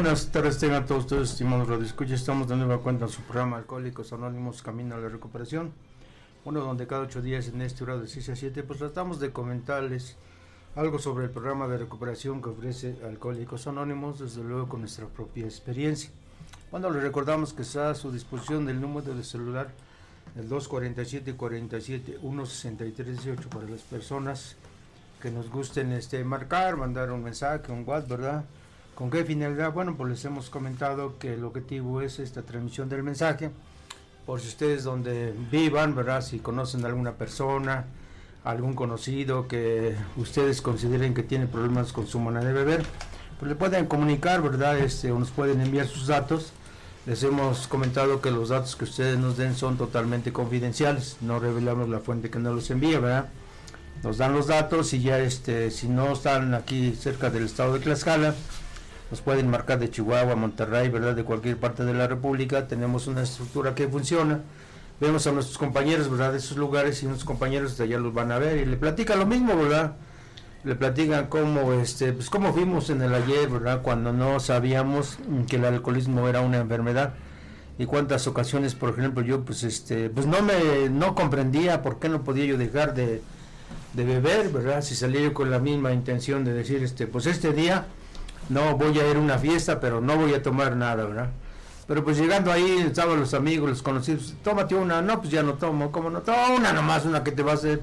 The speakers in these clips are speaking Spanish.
Buenas tardes, tengan todos ustedes, estimados Escucha, Estamos de nueva cuenta en su programa Alcohólicos Anónimos Camino a la Recuperación. Bueno, donde cada ocho días en este horario de 6 a 7, pues tratamos de comentarles algo sobre el programa de recuperación que ofrece Alcohólicos Anónimos, desde luego con nuestra propia experiencia. Bueno, les recordamos que está a su disposición del número de celular el 247 47 163 18 para las personas que nos gusten este marcar, mandar un mensaje, un WhatsApp, ¿verdad? ¿Con qué finalidad? Bueno, pues les hemos comentado que el objetivo es esta transmisión del mensaje. Por si ustedes donde vivan, ¿verdad? Si conocen a alguna persona, algún conocido que ustedes consideren que tiene problemas con su manera de beber, pues le pueden comunicar, ¿verdad? Este, o nos pueden enviar sus datos. Les hemos comentado que los datos que ustedes nos den son totalmente confidenciales. No revelamos la fuente que nos los envía, ¿verdad? Nos dan los datos y ya este, si no están aquí cerca del estado de Tlaxcala, nos pueden marcar de Chihuahua, Monterrey, ¿verdad? De cualquier parte de la República. Tenemos una estructura que funciona. Vemos a nuestros compañeros, ¿verdad? De esos lugares y nuestros compañeros de allá los van a ver y le platican lo mismo, ¿verdad? Le platican cómo, este, pues cómo vimos en el ayer, ¿verdad? Cuando no sabíamos que el alcoholismo era una enfermedad y cuántas ocasiones, por ejemplo, yo, pues, este, pues no me, no comprendía por qué no podía yo dejar de, de beber, ¿verdad? Si salía yo con la misma intención de decir, este, pues este día no voy a ir a una fiesta, pero no voy a tomar nada, ¿verdad? Pero pues llegando ahí, estaban los amigos, los conocidos, tómate una, no, pues ya no tomo, ¿cómo no? Toma una nomás, una que te va a hacer.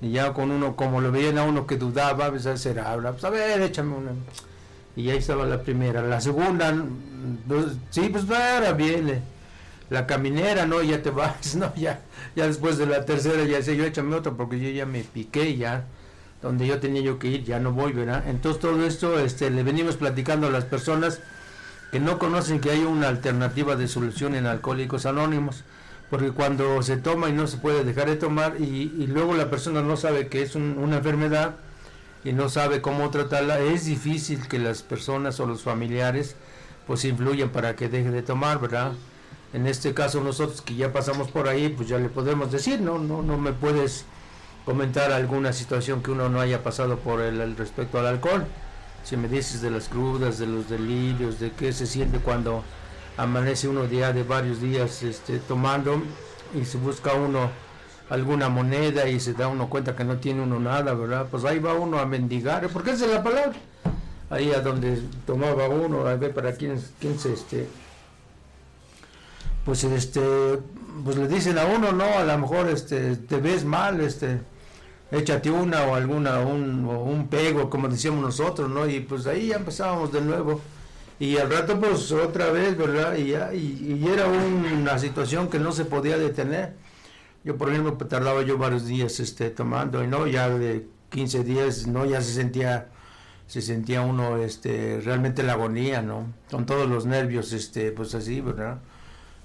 Y ya con uno, como lo veían a uno que dudaba, pues a será, pues a ver, échame una. Y ahí estaba la primera. La segunda, pues, sí, pues era bien. La caminera, no, ya te vas, no, ya, ya después de la tercera ya sé yo, échame otra porque yo ya me piqué ya donde yo tenía yo que ir, ya no voy, ¿verdad? Entonces todo esto este, le venimos platicando a las personas que no conocen que hay una alternativa de solución en Alcohólicos Anónimos, porque cuando se toma y no se puede dejar de tomar y, luego la persona no sabe que es una enfermedad y no sabe cómo tratarla, es difícil que las personas o los familiares pues influyan para que deje de tomar, ¿verdad? En este caso nosotros que ya pasamos por ahí, pues ya le podemos decir, no, no, no me puedes comentar alguna situación que uno no haya pasado por el, respecto al alcohol. Si me dices de las crudas, de los delirios, de qué se siente cuando amanece uno día de varios días este, tomando y se busca uno alguna moneda y se da uno cuenta que no tiene uno nada, ¿verdad? Pues ahí va uno a mendigar, porque esa es la palabra. Ahí a donde tomaba uno, a ver para quién, quién se este pues este pues le dicen a uno, no, a lo mejor este te ves mal, este échate una o alguna, un, un pego, como decíamos nosotros, ¿no? Y pues ahí ya empezábamos de nuevo. Y al rato, pues otra vez, ¿verdad? Y, ya, y, era una situación que no se podía detener. Yo, por ejemplo, pues, tardaba yo varios días este, tomando, y no, ya de 15 días, no, ya se sentía, se sentía uno este, realmente la agonía, ¿no? Con todos los nervios, este, pues así, ¿verdad?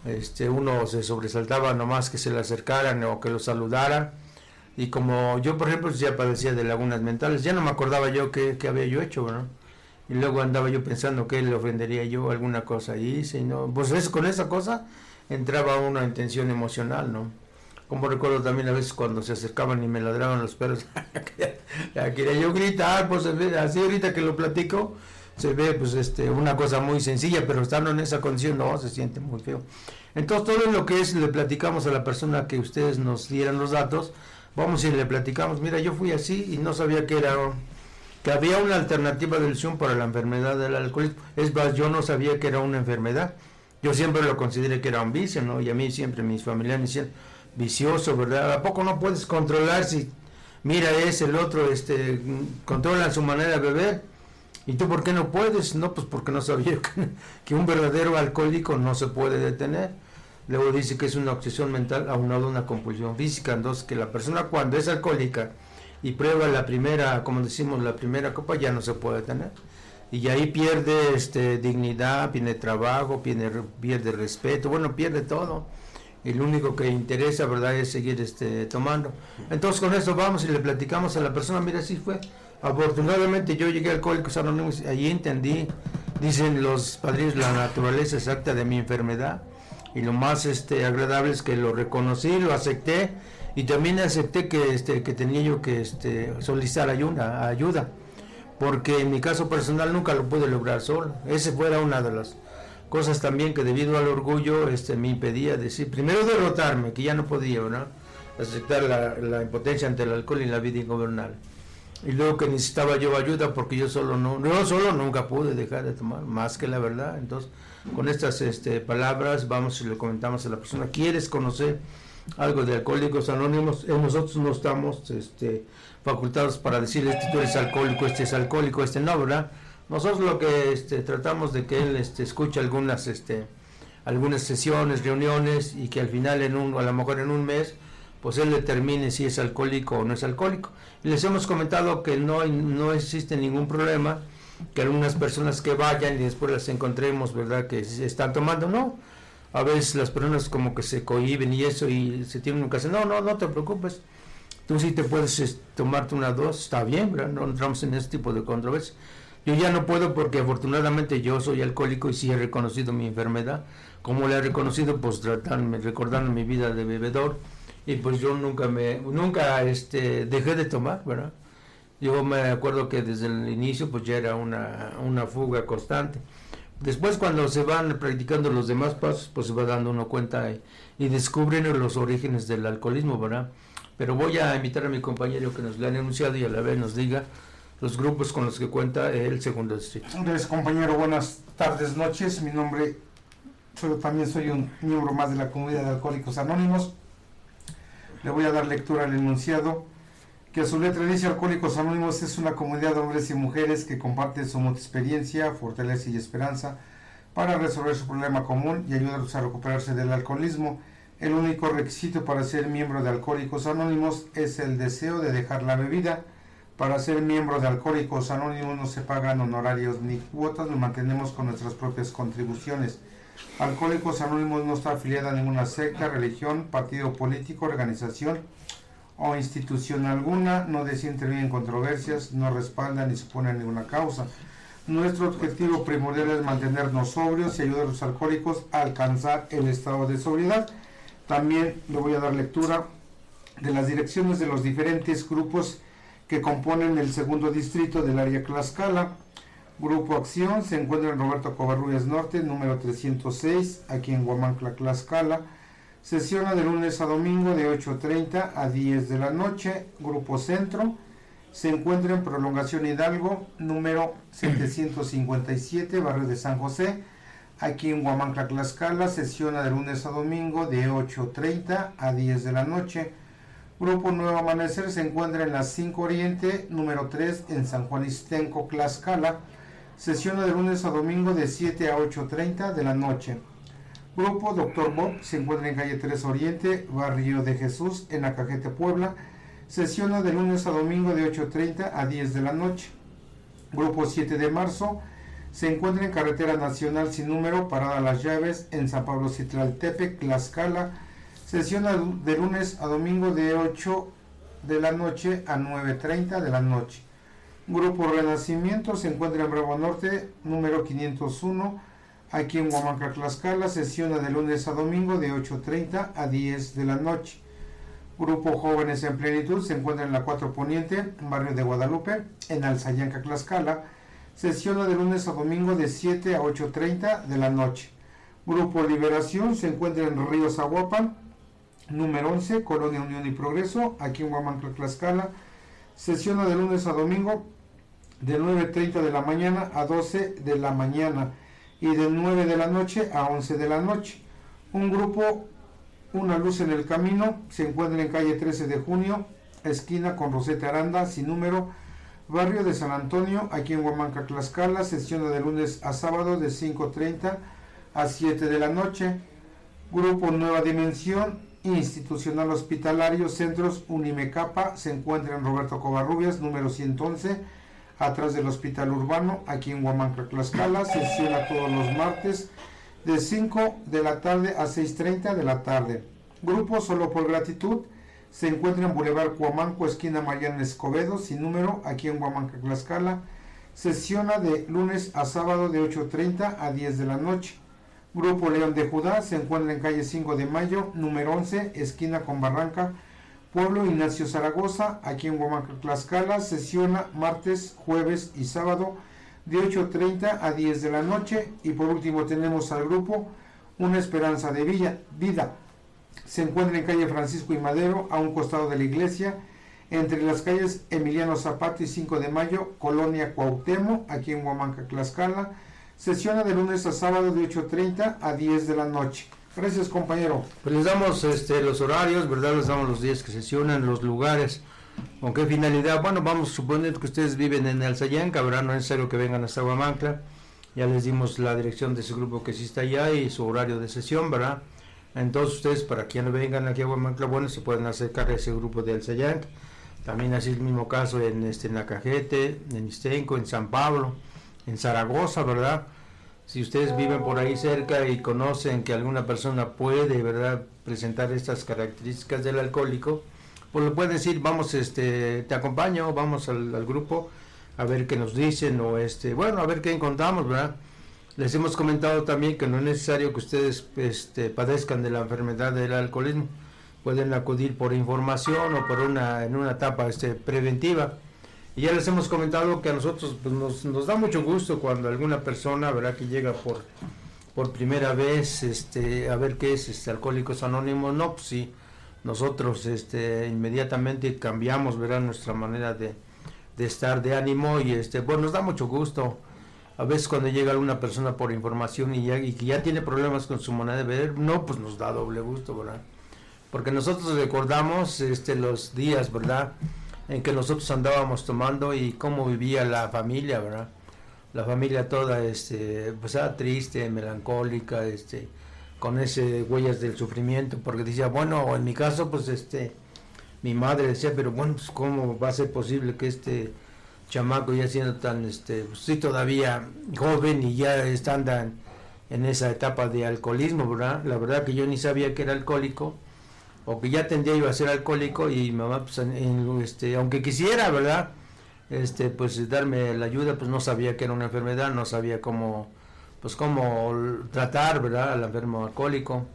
Este, uno se sobresaltaba nomás que se le acercaran o que lo saludaran y como yo, por ejemplo, ya padecía de lagunas mentales, ya no me acordaba yo qué, había yo hecho, ¿no? Y luego andaba yo pensando que le ofendería yo alguna cosa y hice, no, pues es, con esa cosa entraba una intención emocional, ¿no? Como recuerdo también a veces cuando se acercaban y me ladraban los perros, ya quería yo gritar, pues así ahorita que lo platico, se ve pues este una cosa muy sencilla, pero estando en esa condición no, se siente muy feo. Entonces todo lo que es, le platicamos a la persona que ustedes nos dieran los datos, vamos y le platicamos, mira, yo fui así y no sabía que era que había una alternativa de ilusión para la enfermedad del alcoholismo. Es más, yo no sabía que era una enfermedad. Yo siempre lo consideré que era un vicio, ¿no? Y a mí siempre mis familiares me decían, vicioso, ¿verdad? ¿A poco no puedes controlar si, mira, es el otro, este, controla su manera de beber? ¿Y tú por qué no puedes? No, pues porque no sabía que un verdadero alcohólico no se puede detener. Luego dice que es una obsesión mental aunado a una compulsión física. Entonces, que la persona cuando es alcohólica y prueba la primera, como decimos, la primera copa, ya no se puede tener. Y ahí pierde este, dignidad, pierde trabajo, pierde, pierde respeto, bueno, pierde todo. Y lo único que interesa, ¿verdad?, es seguir este, tomando. Entonces, con eso vamos y le platicamos a la persona, mira, así fue. Afortunadamente yo llegué a Alcohólicos Anónimos, allí entendí, dicen los padres, la naturaleza exacta de mi enfermedad y lo más este agradable es que lo reconocí, lo acepté y también acepté que este que tenía yo que este solicitar ayuda, ayuda porque en mi caso personal nunca lo pude lograr solo. Ese fuera una de las cosas también que debido al orgullo este, me impedía decir, primero derrotarme, que ya no podía, ¿no? aceptar la, la impotencia ante el alcohol y la vida ingobernable. Y luego que necesitaba yo ayuda porque yo solo no, yo solo nunca pude dejar de tomar, más que la verdad. Entonces, con estas este, palabras vamos y le comentamos a la persona, ¿quieres conocer algo de Alcohólicos Anónimos? Eh, nosotros no estamos este, facultados para decir este tú eres alcohólico, este es alcohólico, este no, ¿verdad? Nosotros lo que este, tratamos de que él este, escuche algunas, este, algunas sesiones, reuniones y que al final, en un, a lo mejor en un mes, pues él determine si es alcohólico o no es alcohólico. Les hemos comentado que no, no existe ningún problema, que algunas personas que vayan y después las encontremos, ¿verdad? Que están tomando, no. A veces las personas como que se cohiben y eso y se tienen que hacer, no, no, no te preocupes Tú sí te puedes tomarte una dos, está bien, ¿verdad? No entramos en ese tipo de controversia. Yo ya no puedo porque afortunadamente yo soy alcohólico y sí he reconocido mi enfermedad. Como la he reconocido, pues recordando mi vida de bebedor. Y pues yo nunca me, nunca este, dejé de tomar, ¿verdad? Yo me acuerdo que desde el inicio pues ya era una, una fuga constante. Después cuando se van practicando los demás pasos, pues se va dando uno cuenta y, descubren los orígenes del alcoholismo, ¿verdad? pero voy a invitar a mi compañero que nos lo han anunciado y a la vez nos diga los grupos con los que cuenta el segundo distrito. Entonces, compañero, buenas tardes, noches. Mi nombre, yo también soy un miembro más de la comunidad de Alcohólicos Anónimos. Le voy a dar lectura al enunciado que su letra dice Alcohólicos Anónimos es una comunidad de hombres y mujeres que comparten su experiencia, fortaleza y esperanza para resolver su problema común y ayudarlos a recuperarse del alcoholismo el único requisito para ser miembro de Alcohólicos Anónimos es el deseo de dejar la bebida. Para ser miembro de Alcohólicos Anónimos no se pagan honorarios ni cuotas, nos mantenemos con nuestras propias contribuciones. Alcohólicos Anónimos no está afiliada a ninguna secta, religión, partido político, organización o institución alguna, no desea intervenir en controversias, no respalda ni supone ninguna causa. Nuestro objetivo primordial es mantenernos sobrios y ayudar a los alcohólicos a alcanzar el estado de sobriedad. También le voy a dar lectura de las direcciones de los diferentes grupos que componen el segundo distrito del área Tlaxcala. Grupo Acción se encuentra en Roberto Covarrubias Norte, número 306, aquí en Huamancla, Tlaxcala. Sesiona de lunes a domingo de 8.30 a 10 de la noche. Grupo Centro se encuentra en Prolongación Hidalgo, número 757, barrio de San José aquí en Huamancla, Tlaxcala, sesiona de lunes a domingo de 8.30 a 10 de la noche. Grupo Nuevo Amanecer se encuentra en la 5 Oriente, número 3, en San Juan Istenco, Tlaxcala. Sesiona de lunes a domingo de 7 a 8.30 de la noche. Grupo Doctor Bob se encuentra en calle 3 Oriente, Barrio de Jesús, en Acajete, Puebla. Sesiona de lunes a domingo de 8.30 a 10 de la noche. Grupo 7 de marzo se encuentra en carretera nacional sin número, parada Las Llaves, en San Pablo Citlaltepec, Tlaxcala. Sesión de lunes a domingo de 8 de la noche a 9.30 de la noche. Grupo Renacimiento se encuentra en Bravo Norte, número 501, aquí en Huamanca, Tlaxcala. Sesión de lunes a domingo de 8.30 a 10 de la noche. Grupo Jóvenes en Plenitud se encuentra en la 4 Poniente, barrio de Guadalupe, en Alzayanca, Tlaxcala Sesiona de lunes a domingo de 7 a 8.30 de la noche. Grupo Liberación se encuentra en Río Zaguapan, número 11, Colonia Unión y Progreso, aquí en Huamantla, Tlaxcala. Sesiona de lunes a domingo de 9.30 de la mañana a 12 de la mañana y de 9 de la noche a 11 de la noche. Un grupo, Una Luz en el Camino, se encuentra en calle 13 de junio, esquina con Rosete Aranda, sin número Barrio de San Antonio, aquí en Huamanca, Tlaxcala, sesión de lunes a sábado de 5.30 a 7 de la noche. Grupo Nueva Dimensión, Institucional Hospitalario, Centros Unimecapa, se encuentra en Roberto Covarrubias, número 111, atrás del Hospital Urbano, aquí en Huamanca, Tlaxcala, sesiona todos los martes de 5 de la tarde a 6.30 de la tarde. Grupo Solo por Gratitud, se encuentra en Boulevard Cuamanco, esquina Mariana Escobedo, sin número, aquí en Huamanca, Tlaxcala. Sesiona de lunes a sábado de 8.30 a 10 de la noche. Grupo León de Judá se encuentra en calle 5 de Mayo, número 11, esquina con Barranca, Pueblo Ignacio Zaragoza, aquí en Huamaca, Tlaxcala, sesiona martes, jueves y sábado de 8.30 a 10 de la noche. Y por último tenemos al grupo Una Esperanza de Villa, Vida. Se encuentra en calle Francisco y Madero, a un costado de la iglesia, entre las calles Emiliano Zapata y 5 de Mayo, Colonia Cuauhtémoc, aquí en Huamanca, Tlaxcala. Sesiona de lunes a sábado de 8.30 a 10 de la noche. Gracias, compañero. Pues les damos este, los horarios, ¿verdad? Les damos los días que sesionan, los lugares. ¿Con qué finalidad? Bueno, vamos a suponer que ustedes viven en Alzayanca, ¿verdad? No es necesario que vengan hasta Guamancla. Ya les dimos la dirección de ese grupo que sí está allá y su horario de sesión, ¿verdad? Entonces ustedes, para que no vengan aquí a Guamancla, bueno, se pueden acercar a ese grupo de Alzayanca. También así el mismo caso en, este, en Nacajete, en Istenco, en San Pablo, en Zaragoza, ¿verdad? Si ustedes viven por ahí cerca y conocen que alguna persona puede, ¿verdad?, presentar estas características del alcohólico, pues lo pueden decir, vamos, este, te acompaño, vamos al, grupo a ver qué nos dicen o este, bueno, a ver qué encontramos, ¿verdad? Les hemos comentado también que no es necesario que ustedes este, padezcan de la enfermedad del alcoholismo, pueden acudir por información o por una en una etapa este, preventiva y ya les hemos comentado que a nosotros pues, nos, nos, da mucho gusto cuando alguna persona, ¿verdad?, que llega por, por primera vez este, a ver qué es este, Alcohólicos Anónimos. No, pues sí, nosotros este, inmediatamente cambiamos, ¿verdad?, nuestra manera de, de estar, de ánimo y, este, bueno, nos da mucho gusto. A veces cuando llega alguna persona por información y, ya, y ya tiene problemas con su manera de ver, no, pues nos da doble gusto, ¿verdad? Porque nosotros recordamos este, los días, ¿verdad?, en que nosotros andábamos tomando y cómo vivía la familia, ¿verdad? La familia toda, este, pues era triste, melancólica, este, con ese huellas del sufrimiento, porque decía, bueno, en mi caso, pues este, mi madre decía, pero bueno, pues cómo va a ser posible que este chamaco ya siendo tan, este, pues todavía joven y ya están en esa etapa de alcoholismo, ¿verdad? La verdad que yo ni sabía que era alcohólico o que ya tendría iba a ser alcohólico y mamá pues este aunque quisiera verdad este pues darme la ayuda pues no sabía que era una enfermedad no sabía cómo pues cómo tratar verdad al enfermo alcohólico.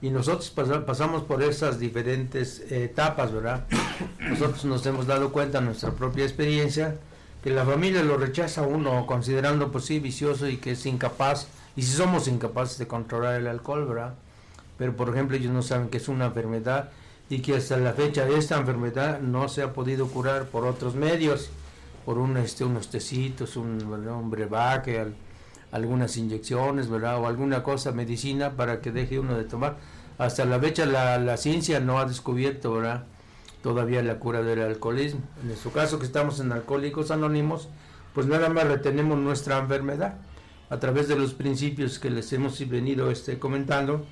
Y nosotros pasamos por esas diferentes etapas verdad nosotros nos hemos dado cuenta en nuestra propia experiencia que la familia lo rechaza uno considerando pues sí vicioso y que es incapaz y si somos incapaces de controlar el alcohol verdad pero por ejemplo ellos no saben que es una enfermedad y que hasta la fecha esta enfermedad no se ha podido curar por otros medios, por un, este, unos tecitos, un, un brebaje, algunas inyecciones, ¿verdad? O alguna cosa, medicina para que deje uno de tomar. Hasta la fecha la, la ciencia no ha descubierto, ¿verdad? Todavía la cura del alcoholismo. En nuestro caso que estamos en Alcohólicos Anónimos, pues nada más retenemos nuestra enfermedad a través de los principios que les hemos venido este, comentando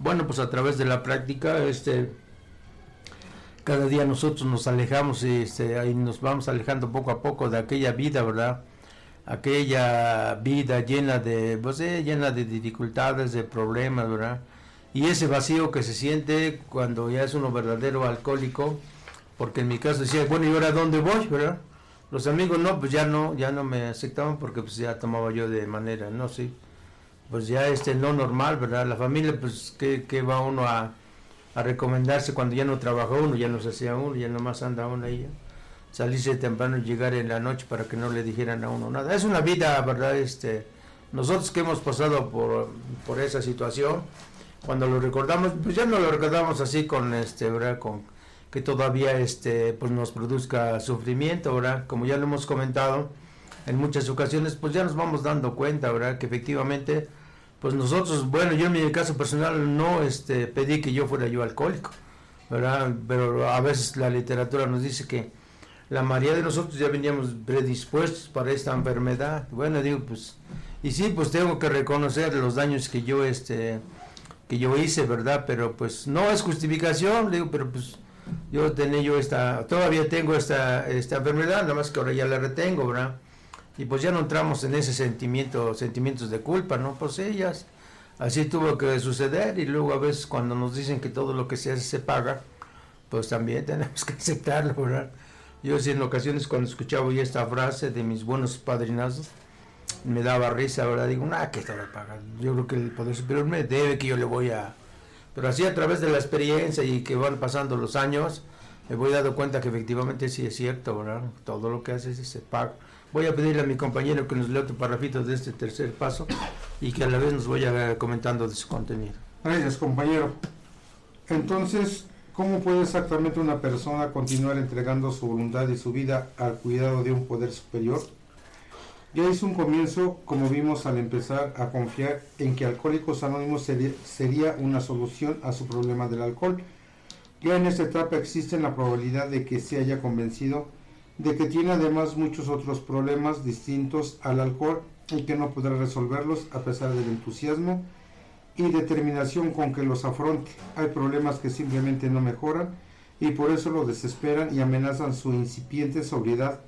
bueno, pues a través de la práctica, este, cada día nosotros nos alejamos y este, ahí nos vamos alejando poco a poco de aquella vida, ¿verdad? Aquella vida llena de, pues, eh, llena de dificultades, de problemas, ¿verdad? Y ese vacío que se siente cuando ya es uno verdadero alcohólico, porque en mi caso decía, bueno, ¿y ahora dónde voy, verdad? Los amigos no, pues ya no, ya no me aceptaban porque pues ya tomaba yo de manera, no, sí pues ya este no normal, ¿verdad? La familia, pues, ¿qué, va uno a, recomendarse cuando ya no trabaja uno, ya no se hacía uno, ya nomás anda uno ahí? Salirse temprano y llegar en la noche para que no le dijeran a uno nada. Es una vida, ¿verdad? Este, nosotros que hemos pasado por, por esa situación, cuando lo recordamos, pues ya no lo recordamos así con este, ¿verdad? Con que todavía este, pues nos produzca sufrimiento, ¿verdad? Como ya lo hemos comentado en muchas ocasiones, pues ya nos vamos dando cuenta, ¿verdad? Que efectivamente pues nosotros, bueno, yo en mi caso personal no este, pedí que yo fuera yo alcohólico, ¿verdad? Pero a veces la literatura nos dice que la mayoría de nosotros ya veníamos predispuestos para esta enfermedad. Bueno, digo, pues, y sí, pues tengo que reconocer los daños que yo, este, que yo hice, ¿verdad? Pero pues no es justificación, digo, pero pues yo tenía yo esta, todavía tengo esta, esta enfermedad, nada más que ahora ya la retengo, ¿verdad? Y pues ya no entramos en ese sentimiento, sentimientos de culpa, ¿no? Pues ellas, así tuvo que suceder y luego a veces cuando nos dicen que todo lo que se hace se paga, pues también tenemos que aceptarlo, ¿verdad? Yo sí en ocasiones cuando escuchaba ya esta frase de mis buenos padrinazos, me daba risa, ¿verdad? Digo, nada, que estaba pagando. Yo creo que el Poder Superior me debe que yo le voy a... Pero así a través de la experiencia y que van pasando los años, me voy dando cuenta que efectivamente sí es cierto, ¿verdad? Todo lo que haces se paga. Voy a pedirle a mi compañero que nos lea otro parrafito de este tercer paso y que a la vez nos vaya comentando de su contenido. Gracias, compañero. Entonces, ¿cómo puede exactamente una persona continuar entregando su voluntad y su vida al cuidado de un poder superior? Ya hizo un comienzo, como vimos al empezar a confiar en que Alcohólicos Anónimos sería una solución a su problema del alcohol. Ya en esta etapa existe la probabilidad de que se haya convencido de que tiene además muchos otros problemas distintos al alcohol y que no podrá resolverlos a pesar del entusiasmo y determinación con que los afronte. Hay problemas que simplemente no mejoran y por eso lo desesperan y amenazan su incipiente sobriedad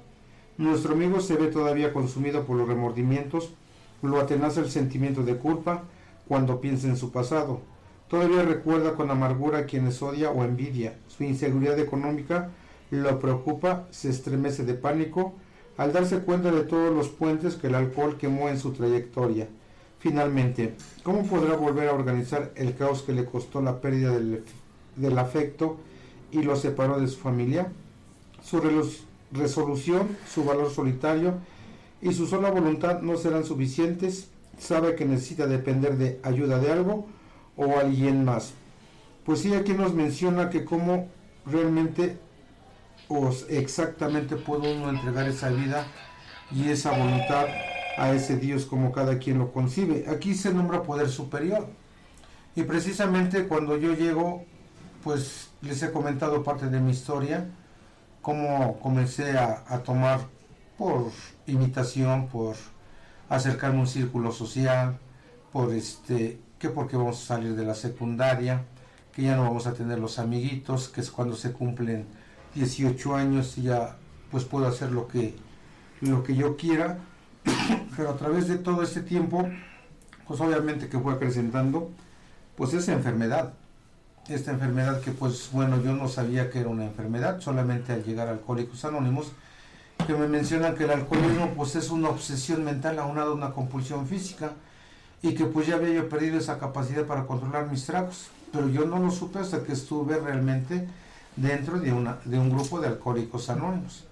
nuestro amigo se ve todavía consumido por los remordimientos, lo atenaza el sentimiento de culpa cuando piensa en su pasado. Todavía recuerda con amargura a quienes odia o envidia. Su inseguridad económica lo preocupa, se estremece de pánico al darse cuenta de todos los puentes que el alcohol quemó en su trayectoria. Finalmente, ¿cómo podrá volver a organizar el caos que le costó la pérdida del, del afecto y lo separó de su familia? Su, resolución, su valor solitario y su sola voluntad no serán suficientes. Sabe que necesita depender de ayuda de algo o alguien más. Pues sí, aquí nos menciona que cómo realmente o exactamente puede uno entregar esa vida y esa voluntad a ese Dios como cada quien lo concibe. Aquí se nombra poder superior. Y precisamente cuando yo llego, pues les he comentado parte de mi historia cómo comencé a, tomar por imitación, por acercarme a un círculo social, por este, que porque vamos a salir de la secundaria, que ya no vamos a tener los amiguitos, que es cuando se cumplen 18 años y ya pues puedo hacer lo que, lo que yo quiera, pero a través de todo este tiempo, pues obviamente que fue acrecentando, pues esa enfermedad, esta enfermedad que pues bueno yo no sabía que era una enfermedad solamente al llegar a Alcohólicos Anónimos que me mencionan que el alcoholismo pues es una obsesión mental aunada a una compulsión física y que pues ya había yo perdido esa capacidad para controlar mis tragos. Pero yo no lo supe hasta que estuve realmente dentro de, una, de un grupo de Alcohólicos Anónimos.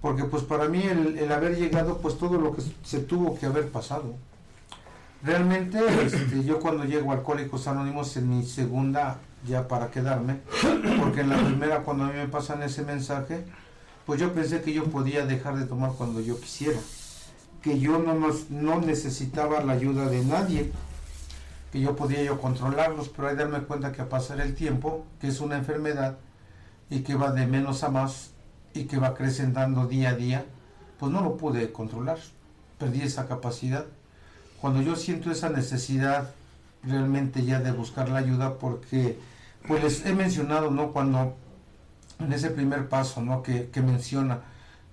Porque pues para mí el, el haber llegado pues todo lo que se tuvo que haber pasado. Realmente este, yo cuando llego a Alcohólicos Anónimos en mi segunda ya para quedarme, porque en la primera cuando a mí me pasan ese mensaje, pues yo pensé que yo podía dejar de tomar cuando yo quisiera, que yo no, no necesitaba la ayuda de nadie, que yo podía yo controlarlos, pero hay darme cuenta que a pasar el tiempo, que es una enfermedad y que va de menos a más y que va acrecentando día a día, pues no lo pude controlar, perdí esa capacidad. Cuando yo siento esa necesidad realmente ya de buscar la ayuda porque pues les he mencionado, ¿no? Cuando en ese primer paso, ¿no? Que, que menciona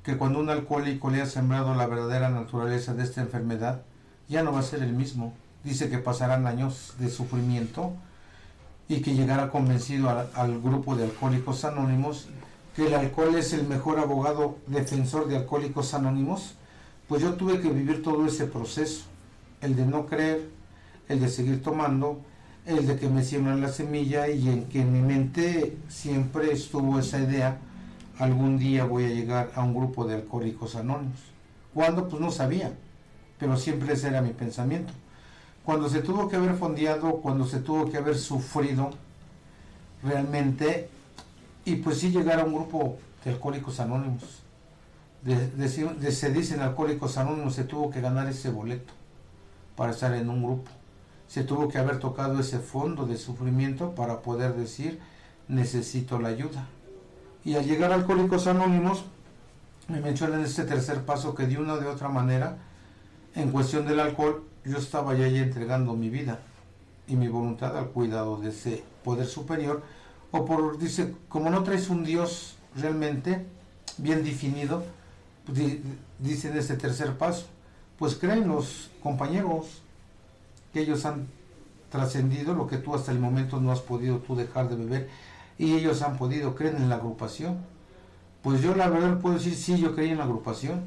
que cuando un alcohólico le ha sembrado la verdadera naturaleza de esta enfermedad, ya no va a ser el mismo. Dice que pasarán años de sufrimiento y que llegará convencido al, grupo de alcohólicos anónimos que el alcohol es el mejor abogado defensor de alcohólicos anónimos, pues yo tuve que vivir todo ese proceso, el de no creer, el de seguir tomando, el de que me siembran la semilla y en que en mi mente siempre estuvo esa idea, algún día voy a llegar a un grupo de alcohólicos anónimos. ¿Cuándo? Pues no sabía, pero siempre ese era mi pensamiento. Cuando se tuvo que haber fondeado, cuando se tuvo que haber sufrido realmente, y pues sí llegar a un grupo de alcohólicos anónimos. de, se dicen alcohólicos anónimos, se tuvo que ganar ese boleto para estar en un grupo se tuvo que haber tocado ese fondo de sufrimiento para poder decir necesito la ayuda. Y al llegar a Alcohólicos Anónimos, me mencionan este tercer paso que de una o de otra manera, en cuestión del alcohol, yo estaba ya, entregando mi vida y mi voluntad al cuidado de ese poder superior, o por, dice, como no traes un Dios realmente bien definido, pues, dice en este tercer paso, pues creen los compañeros, que ellos han trascendido lo que tú hasta el momento no has podido tú dejar de beber y ellos han podido creer en la agrupación. Pues yo la verdad puedo decir, sí, yo creí en la agrupación.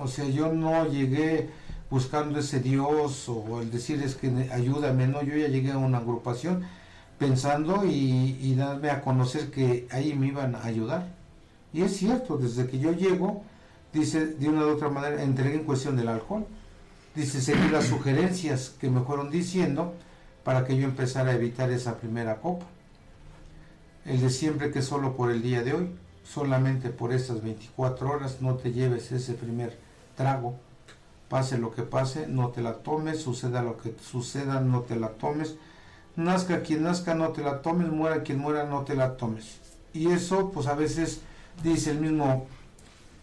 O sea, yo no llegué buscando ese Dios o el decir es que ayúdame, no, yo ya llegué a una agrupación, pensando y, y darme a conocer que ahí me iban a ayudar. Y es cierto, desde que yo llego, dice, de una u otra manera, entregué en cuestión del alcohol. Dice, seguí las sugerencias que me fueron diciendo para que yo empezara a evitar esa primera copa. El de siempre que solo por el día de hoy, solamente por estas 24 horas no te lleves ese primer trago. Pase lo que pase, no te la tomes, suceda lo que suceda, no te la tomes. Nazca quien nazca, no te la tomes, muera quien muera, no te la tomes. Y eso, pues a veces dice el mismo,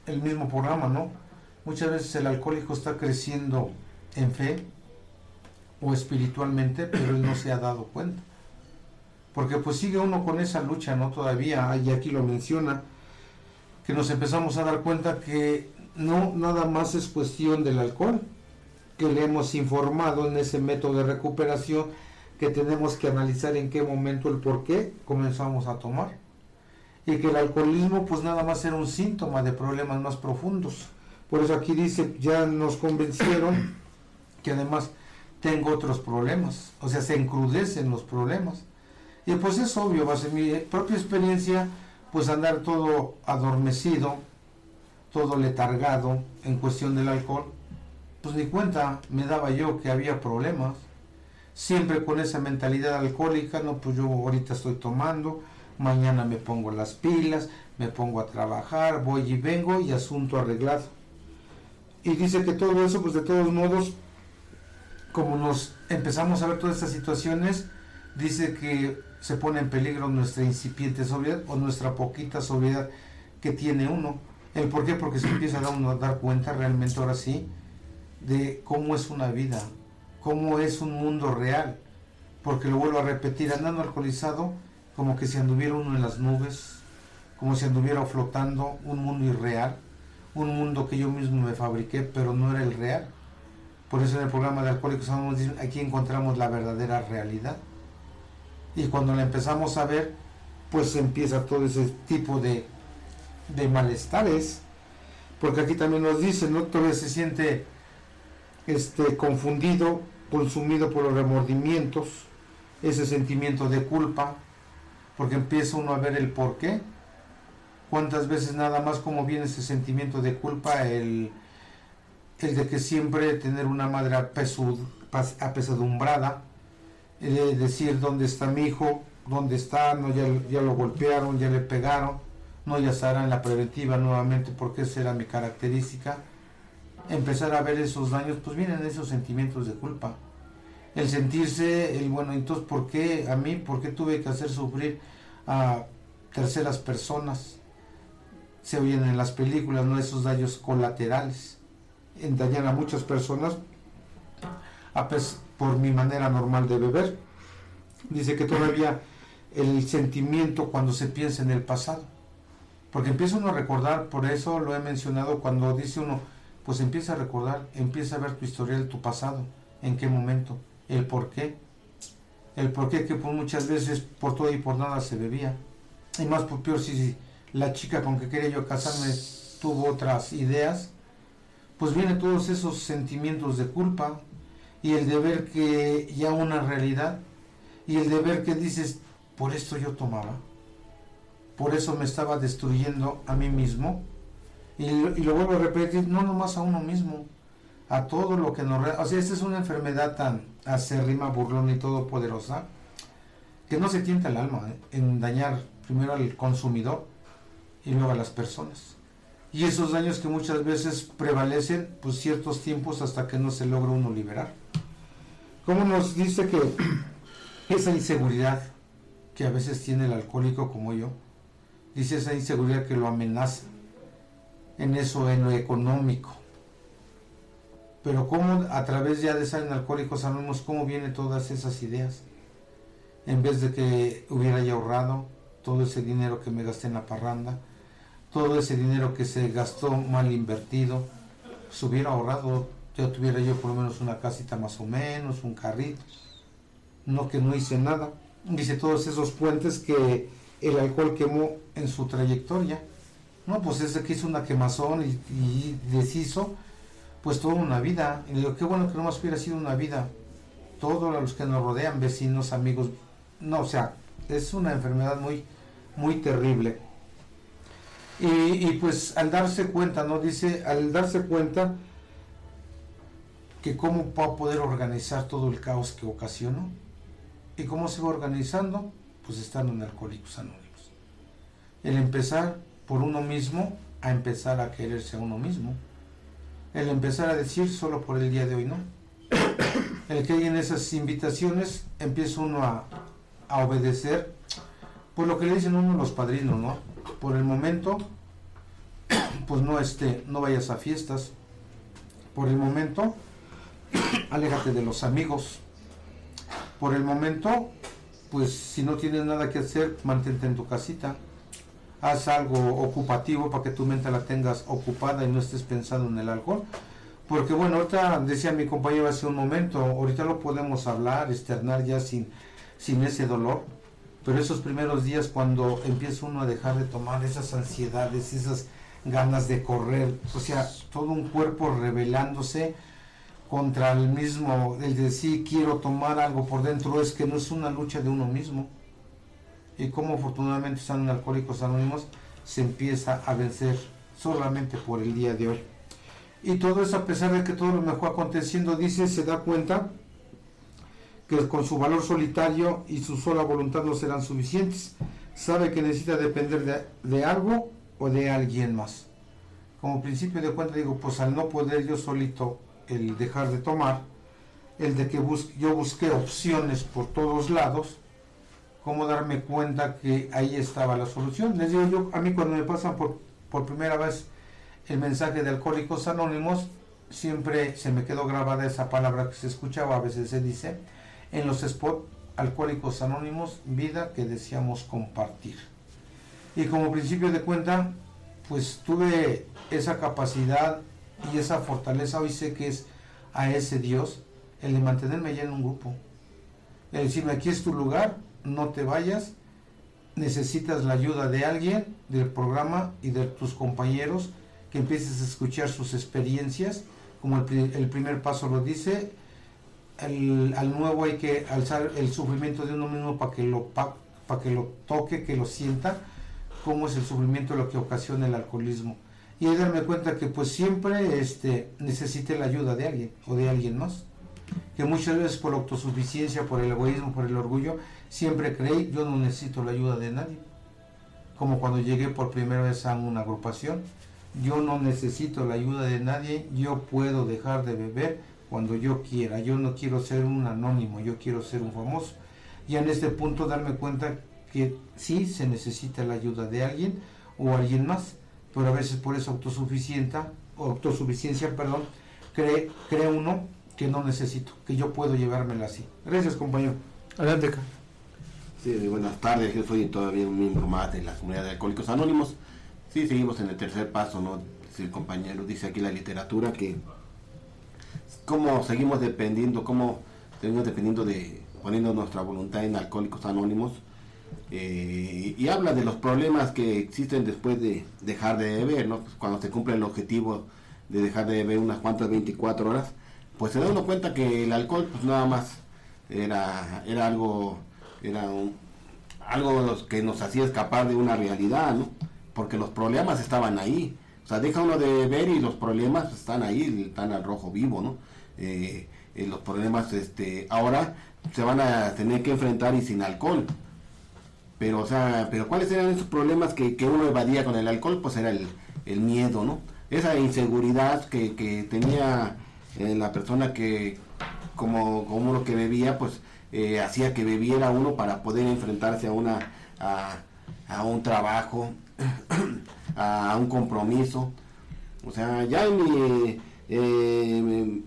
el mismo programa, ¿no? Muchas veces el alcohólico está creciendo en fe o espiritualmente, pero él no se ha dado cuenta. Porque pues sigue uno con esa lucha, ¿no? Todavía, y aquí lo menciona, que nos empezamos a dar cuenta que no nada más es cuestión del alcohol, que le hemos informado en ese método de recuperación que tenemos que analizar en qué momento el por qué comenzamos a tomar y que el alcoholismo pues nada más era un síntoma de problemas más profundos. Por eso aquí dice, ya nos convencieron que además tengo otros problemas, o sea, se encrudecen los problemas. Y pues es obvio, base mi propia experiencia, pues andar todo adormecido, todo letargado en cuestión del alcohol, pues ni cuenta me daba yo que había problemas. Siempre con esa mentalidad alcohólica, no, pues yo ahorita estoy tomando, mañana me pongo las pilas, me pongo a trabajar, voy y vengo y asunto arreglado. Y dice que todo eso, pues de todos modos, como nos empezamos a ver todas estas situaciones, dice que se pone en peligro nuestra incipiente sobriedad o nuestra poquita sobriedad que tiene uno. ¿El por qué? Porque se empieza a dar cuenta realmente ahora sí de cómo es una vida, cómo es un mundo real. Porque lo vuelvo a repetir, andando alcoholizado, como que si anduviera uno en las nubes, como si anduviera flotando un mundo irreal, un mundo que yo mismo me fabriqué, pero no era el real. Por eso en el programa de Alcohólicos Anónimos aquí encontramos la verdadera realidad. Y cuando la empezamos a ver, pues empieza todo ese tipo de, de malestares. Porque aquí también nos dice, ¿no? Todavía se siente este, confundido, consumido por los remordimientos, ese sentimiento de culpa, porque empieza uno a ver el por qué. Cuántas veces nada más como viene ese sentimiento de culpa, el, el de que siempre tener una madre apesadumbrada, decir dónde está mi hijo, dónde está, no ya, ya lo golpearon, ya le pegaron, no ya estará en la preventiva nuevamente porque esa era mi característica. Empezar a ver esos daños, pues vienen esos sentimientos de culpa el sentirse, el bueno, entonces, ¿por qué a mí? ¿Por qué tuve que hacer sufrir a terceras personas? Se oyen en las películas, ¿no? Esos daños colaterales, en dañar a muchas personas a por mi manera normal de beber. Dice que todavía el sentimiento cuando se piensa en el pasado. Porque empieza uno a recordar, por eso lo he mencionado, cuando dice uno, pues empieza a recordar, empieza a ver tu historial, tu pasado, en qué momento el por qué. El por qué que por muchas veces por todo y por nada se bebía. Y más por peor si la chica con que quería yo casarme tuvo otras ideas, pues vienen todos esos sentimientos de culpa y el de ver que ya una realidad y el de ver que dices, por esto yo tomaba, por eso me estaba destruyendo a mí mismo. Y, lo vuelvo a repetir, no nomás a uno mismo, a todo lo que nos... O sea, esta es una enfermedad tan acérrima, burlona y todopoderosa, que no se tienta el alma ¿eh? en dañar primero al consumidor y luego a las personas. Y esos daños que muchas veces prevalecen pues ciertos tiempos hasta que no se logra uno liberar. Como nos dice que esa inseguridad que a veces tiene el alcohólico como yo, dice esa inseguridad que lo amenaza en eso, en lo económico, pero cómo a través ya de estar en Alcohólicos Anónimos, cómo vienen todas esas ideas. En vez de que hubiera ya ahorrado todo ese dinero que me gasté en la parranda, todo ese dinero que se gastó mal invertido, se hubiera ahorrado, ya tuviera yo por lo menos una casita más o menos, un carrito. No que no hice nada. Dice todos esos puentes que el alcohol quemó en su trayectoria. No, pues ese que hizo una quemazón y, deshizo pues toda una vida. Y digo, qué bueno que no más hubiera sido una vida. Todos los que nos rodean, vecinos, amigos, no, o sea, es una enfermedad muy, muy terrible. Y, y, pues al darse cuenta, ¿no? Dice, al darse cuenta que cómo va a poder organizar todo el caos que ocasionó. ¿Y cómo se va organizando? Pues estando en Alcohólicos Anónimos. El empezar por uno mismo a empezar a quererse a uno mismo. El empezar a decir solo por el día de hoy, ¿no? El que hay en esas invitaciones empieza uno a, a obedecer por lo que le dicen uno los padrinos, ¿no? Por el momento, pues no, este, no vayas a fiestas. Por el momento, aléjate de los amigos. Por el momento, pues si no tienes nada que hacer, mantente en tu casita. Haz algo ocupativo para que tu mente la tengas ocupada y no estés pensando en el alcohol. Porque bueno, ahorita decía mi compañero hace un momento, ahorita lo podemos hablar, externar ya sin, sin ese dolor. Pero esos primeros días cuando empieza uno a dejar de tomar esas ansiedades, esas ganas de correr, o sea, todo un cuerpo revelándose, contra el mismo, el decir quiero tomar algo por dentro, es que no es una lucha de uno mismo. Y como afortunadamente están Alcohólicos Anónimos, se empieza a vencer solamente por el día de hoy. Y todo eso a pesar de que todo lo mejor aconteciendo, dice, se da cuenta que con su valor solitario y su sola voluntad no serán suficientes. Sabe que necesita depender de, de algo o de alguien más. Como principio de cuenta digo, pues al no poder yo solito el dejar de tomar, el de que yo busqué opciones por todos lados, cómo darme cuenta que ahí estaba la solución. Les digo yo, a mí cuando me pasan por, por primera vez el mensaje de Alcohólicos Anónimos, siempre se me quedó grabada esa palabra que se escuchaba, a veces se dice, en los spots Alcohólicos Anónimos, vida que deseamos compartir. Y como principio de cuenta, pues tuve esa capacidad y esa fortaleza hoy sé que es a ese Dios el de mantenerme ya en un grupo. El decirme aquí es tu lugar, no te vayas, necesitas la ayuda de alguien, del programa y de tus compañeros, que empieces a escuchar sus experiencias, como el, primer paso lo dice, al nuevo hay que alzar el sufrimiento de uno mismo para que lo para que lo toque, que lo sienta, cómo es el sufrimiento lo que ocasiona el alcoholismo y darme cuenta que pues siempre este, necesite la ayuda de alguien o de alguien más. Que muchas veces por autosuficiencia, por el egoísmo, por el orgullo, siempre creí yo no necesito la ayuda de nadie. Como cuando llegué por primera vez a una agrupación, yo no necesito la ayuda de nadie, yo puedo dejar de beber cuando yo quiera, yo no quiero ser un anónimo, yo quiero ser un famoso. Y en este punto darme cuenta que sí se necesita la ayuda de alguien o alguien más pero a veces por esa autosuficiencia, autosuficiencia perdón, cree, cree uno que no necesito, que yo puedo llevármela así. Gracias, compañero. Adelante. Sí, buenas tardes, yo soy todavía un miembro más de la comunidad de Alcohólicos Anónimos. Sí, seguimos en el tercer paso, ¿no? el compañero dice aquí la literatura que cómo seguimos dependiendo, cómo seguimos dependiendo de poniendo nuestra voluntad en Alcohólicos Anónimos eh, y habla de los problemas que existen después de dejar de beber, ¿no? Pues cuando se cumple el objetivo de dejar de beber unas cuantas 24 horas, pues se da uno cuenta que el alcohol pues nada más era, era algo, era algo que nos hacía escapar de una realidad, ¿no? Porque los problemas estaban ahí. O sea, deja uno de beber y los problemas están ahí, están al rojo vivo, ¿no? Eh, eh, los problemas este, ahora se van a tener que enfrentar y sin alcohol. Pero, o sea, pero ¿cuáles eran esos problemas que, uno evadía con el alcohol? Pues era el, miedo, ¿no? Esa inseguridad que, tenía eh, la persona que, como, como uno que bebía, pues eh, hacía que bebiera uno para poder enfrentarse a una a, un trabajo, a, un compromiso. O sea, ya en mi, eh,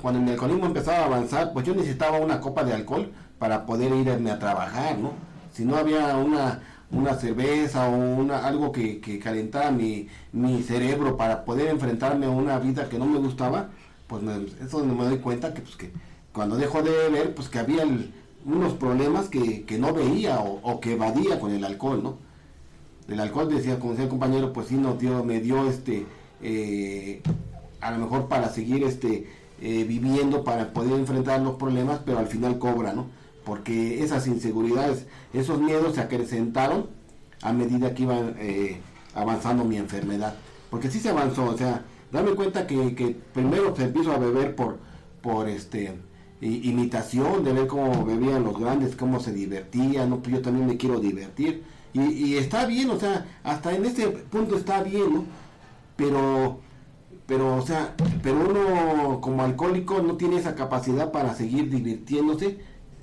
cuando el alcoholismo empezaba a avanzar, pues yo necesitaba una copa de alcohol para poder irme a trabajar, ¿no? Si no había una, una cerveza o una, algo que, que calentara mi, mi, cerebro para poder enfrentarme a una vida que no me gustaba, pues eso es donde me doy cuenta que, pues, que cuando dejo de beber, pues que había unos problemas que, que no veía o, que evadía con el alcohol, ¿no? El alcohol, decía, como decía el compañero, pues sí nos dio, me dio este, eh, a lo mejor para seguir este, eh, viviendo, para poder enfrentar los problemas, pero al final cobra, ¿no? Porque esas inseguridades, esos miedos se acrecentaron a medida que iba eh, avanzando mi enfermedad. Porque sí se avanzó, o sea, dame cuenta que, que primero se empiezo a beber por, por este imitación, de ver cómo bebían los grandes, cómo se divertían, ¿no? pues yo también me quiero divertir. Y, y, está bien, o sea, hasta en este punto está bien, ¿no? Pero, pero, o sea, pero uno como alcohólico no tiene esa capacidad para seguir divirtiéndose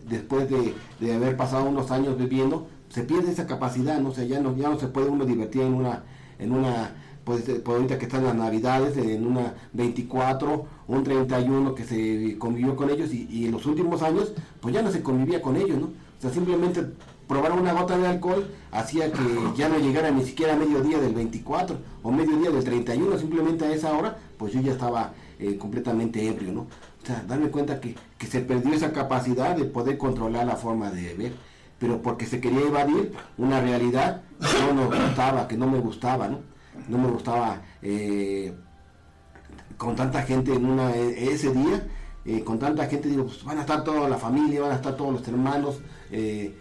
después de, de haber pasado unos años bebiendo, se pierde esa capacidad, ¿no? O ya no, ya no se puede uno divertir en una, en una pues, pues, ahorita que están las navidades, en una 24, un 31 que se convivió con ellos y, en los últimos años, pues ya no se convivía con ellos, ¿no? O sea, simplemente probar una gota de alcohol hacía que ya no llegara ni siquiera a mediodía del 24 o mediodía del 31, simplemente a esa hora, pues yo ya estaba eh, completamente ebrio, ¿no? O sea, darme cuenta que, que se perdió esa capacidad de poder controlar la forma de beber, pero porque se quería evadir una realidad que no nos gustaba, que no me gustaba, ¿no? no me gustaba eh, con tanta gente en una e, ese día, eh, con tanta gente, digo, pues van a estar toda la familia, van a estar todos los hermanos, eh,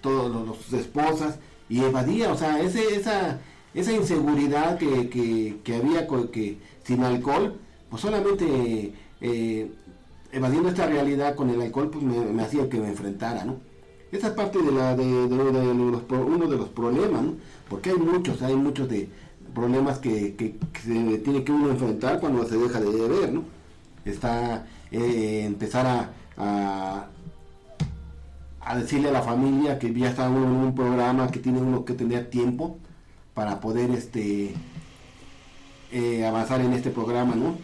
todos los, esposas, y evadía, o sea, ese, esa, esa inseguridad que, que, que había que sin alcohol, pues solamente evadiendo esta realidad con el alcohol, pues me, hacía que me enfrentara, ¿no? Esa es parte de, la, de, uno de los problemas, ¿no? porque hay muchos, hay muchos de problemas que, que, se tiene que uno enfrentar cuando se deja de beber, ¿no? Está eh, empezar a, a, decirle a la familia que ya está uno en un programa que tiene uno que tener tiempo para poder este eh, avanzar en este programa, ¿no?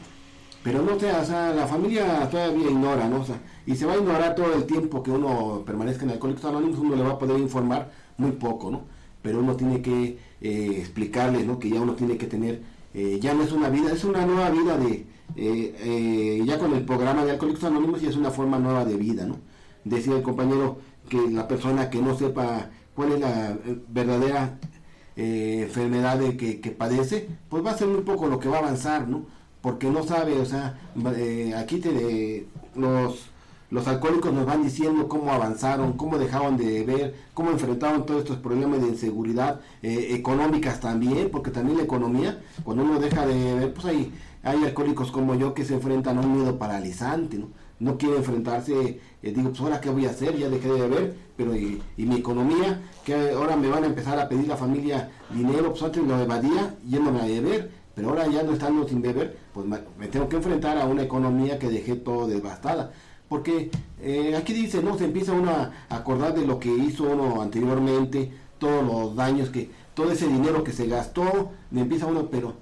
Pero no sea, o sea, la familia todavía ignora, ¿no? O sea, y se va a ignorar todo el tiempo que uno permanezca en Alcohólicos Anónimos, uno le va a poder informar muy poco, ¿no? pero uno tiene que eh, explicarles ¿no? que ya uno tiene que tener, eh, ya no es una vida, es una nueva vida de, eh, ya con el programa de Alcohólicos Anónimos ya es una forma nueva de vida, ¿no? Decía el compañero que la persona que no sepa cuál es la verdadera enfermedad de que, que, padece, pues va a ser muy poco lo que va a avanzar, ¿no? Porque no sabe, o sea, aquí te, los los alcohólicos nos van diciendo cómo avanzaron, cómo dejaron de beber, cómo enfrentaron todos estos problemas de inseguridad eh, económicas también, porque también la economía, cuando uno deja de beber, pues hay, hay alcohólicos como yo que se enfrentan a un miedo paralizante, ¿no? No quiere enfrentarse, eh, digo, pues ahora qué voy a hacer, ya dejé de beber, pero y, mi economía, que ahora me van a empezar a pedir la familia dinero, pues antes lo evadía yéndome a beber, pero ahora ya no estando sin beber, pues me tengo que enfrentar a una economía que dejé todo devastada porque eh, aquí dice, ¿no? Se empieza uno a acordar de lo que hizo uno anteriormente, todos los daños que, todo ese dinero que se gastó, me empieza uno, pero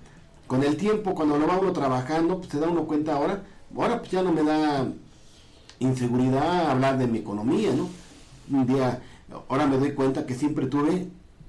con el tiempo, cuando lo va uno trabajando, pues se da uno cuenta ahora, ahora pues ya no me da inseguridad hablar de mi economía, ¿no? Un día, ahora me doy cuenta que siempre tuve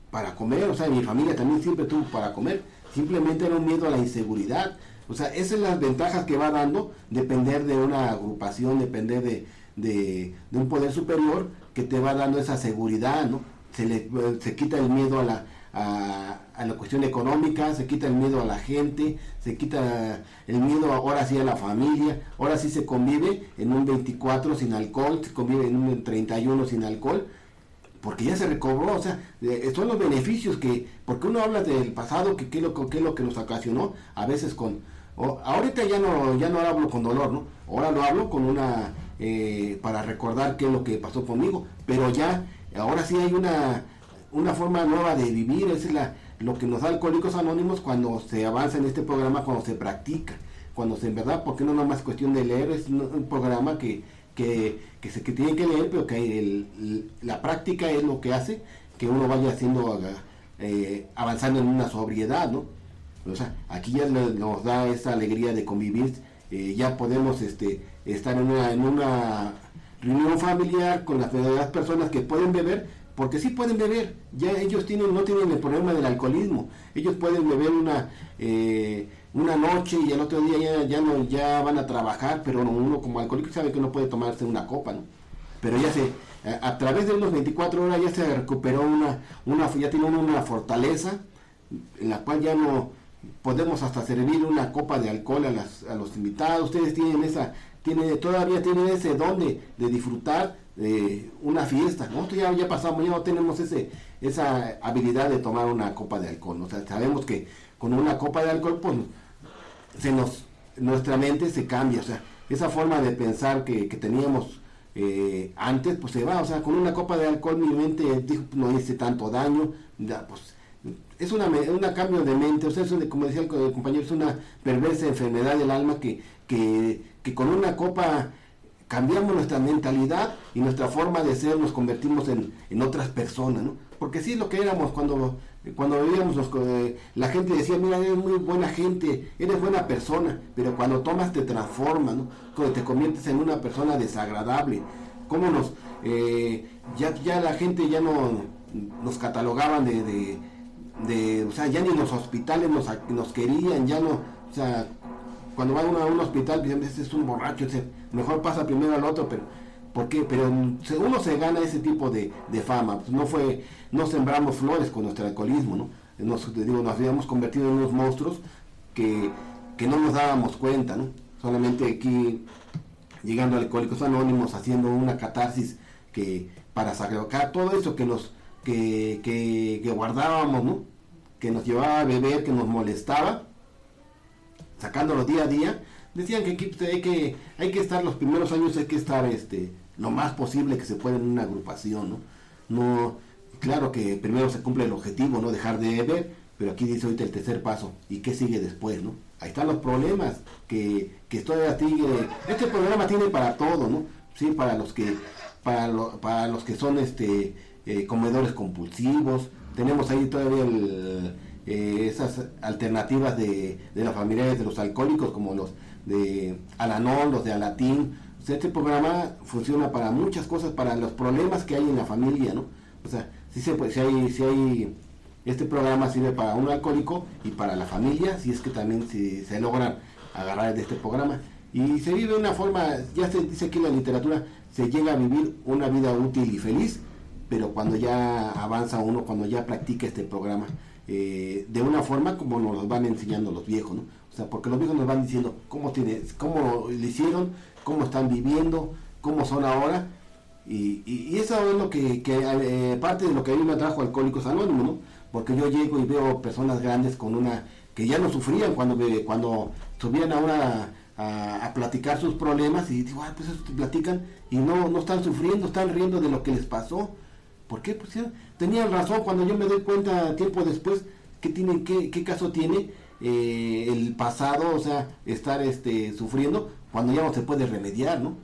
para comer, o sea, mi familia también siempre tuvo para comer, simplemente era un miedo a la inseguridad, o sea, esas son las ventajas que va dando depender de una agrupación, depender de, de, un poder superior que te va dando esa seguridad, ¿no? Se, le, se quita el miedo a la, a, la cuestión económica, se quita el miedo a la gente, se quita el miedo ahora sí a la familia, ahora sí se convive en un 24 sin alcohol, se convive en un 31 sin alcohol, porque ya se recobró, o sea, son los beneficios que, porque uno habla del pasado, que qué es lo, qué es lo que nos ocasionó, a veces con, ahorita ya no, ya no hablo con dolor, ¿no? Ahora lo hablo con una, eh, para recordar qué es lo que pasó conmigo, pero ya, ahora sí hay una, una forma nueva de vivir, esa es la, lo que nos da Alcohólicos Anónimos cuando se avanza en este programa, cuando se practica, cuando se, en verdad, porque no es más cuestión de leer, es un, programa que, que, que, se, que tiene que leer, pero que el, la práctica es lo que hace que uno vaya haciendo, eh, avanzando en una sobriedad, ¿no? O sea, aquí ya nos da esa alegría de convivir, eh, ya podemos este, estar en una, en una reunión familiar con las personas que pueden beber, porque sí pueden beber, ya ellos tienen, no tienen el problema del alcoholismo, ellos pueden beber una, eh, una noche y el otro día ya, ya, no, ya van a trabajar, pero uno como alcohólico sabe que no puede tomarse una copa, ¿no? Pero ya se, a, través de unos 24 horas ya se recuperó una, una ya tiene una fortaleza en la cual ya no, podemos hasta servir una copa de alcohol a, las, a los invitados. Ustedes tienen esa tiene, todavía tienen ese don de, disfrutar de una fiesta. Nosotros ya, ya pasamos, ya no tenemos ese, esa habilidad de tomar una copa de alcohol. O sea, sabemos que con una copa de alcohol, pues, se nos, nuestra mente se cambia. O sea, esa forma de pensar que, teníamos eh, antes, pues se va. O sea, con una copa de alcohol mi mente dijo, no hice tanto daño. Pues, es una, un cambio de mente, o sea, como decía el, compañero, es una perversa enfermedad del alma que, que, que con una copa cambiamos nuestra mentalidad y nuestra forma de ser, nos convertimos en, en otras personas, ¿no? Porque sí, lo que éramos cuando, cuando vivíamos, eh, la gente decía, mira, eres muy buena gente, eres buena persona, pero cuando tomas te transformas, ¿no? Cuando te conviertes en una persona desagradable. ¿Cómo nos, eh, ya, ya la gente ya no nos catalogaban de, de, o sea, ya ni los hospitales nos, nos querían, ya no, o sea, cuando va uno a un hospital, ese es un borracho, ese, mejor pasa primero al otro, pero ¿por qué? Pero uno se gana ese tipo de, fama, pues no fue, no sembramos flores con nuestro alcoholismo, ¿no? Nos, digo, nos habíamos convertido en unos monstruos que, no nos dábamos cuenta, ¿no? Solamente aquí, llegando a Alcohólicos Anónimos, haciendo una catarsis que para sacar todo eso que nos, que, que, que guardábamos, ¿no? Que nos llevaba a beber, que nos molestaba, sacándolo día a día, decían que aquí hay que, hay que estar los primeros años, hay que estar este, lo más posible que se pueda en una agrupación, ¿no? No, claro que primero se cumple el objetivo, no dejar de beber, pero aquí dice ahorita el tercer paso, ¿y qué sigue después, no? Ahí están los problemas que, que todavía sigue, este programa tiene para todo, ¿no? Sí, para los que, para, para los que son este eh, comedores compulsivos, tenemos ahí todavía eh, esas alternativas de, de las familiares de los alcohólicos como los de Alanón, los de Alatín. Este programa funciona para muchas cosas, para los problemas que hay en la familia, ¿no? O sea, si, se, si, hay, si hay, este programa sirve para un alcohólico y para la familia, si es que también se, logran agarrar de este programa. Y se vive una forma, ya se dice aquí en la literatura, se llega a vivir una vida útil y feliz, pero cuando ya avanza uno, cuando ya practica este programa. Eh, de una forma como nos van enseñando los viejos, ¿no? O sea, porque los viejos nos van diciendo cómo, tiene, cómo le hicieron, cómo están viviendo, cómo son ahora, y, y, eso es lo que, que eh, parte de lo que a mí me atrajo Alcohólicos Anónimos, ¿no? Porque yo llego y veo personas grandes con una, que ya no sufrían cuando, cuando subían a a, a, platicar sus problemas y digo, ah, pues eso te platican y no, no están sufriendo, están riendo de lo que les pasó. ¿Por qué? Pues tenían razón cuando yo me doy cuenta tiempo después que tiene, qué, qué caso tiene eh, el pasado, o sea, estar este, sufriendo cuando ya no se puede remediar, ¿no?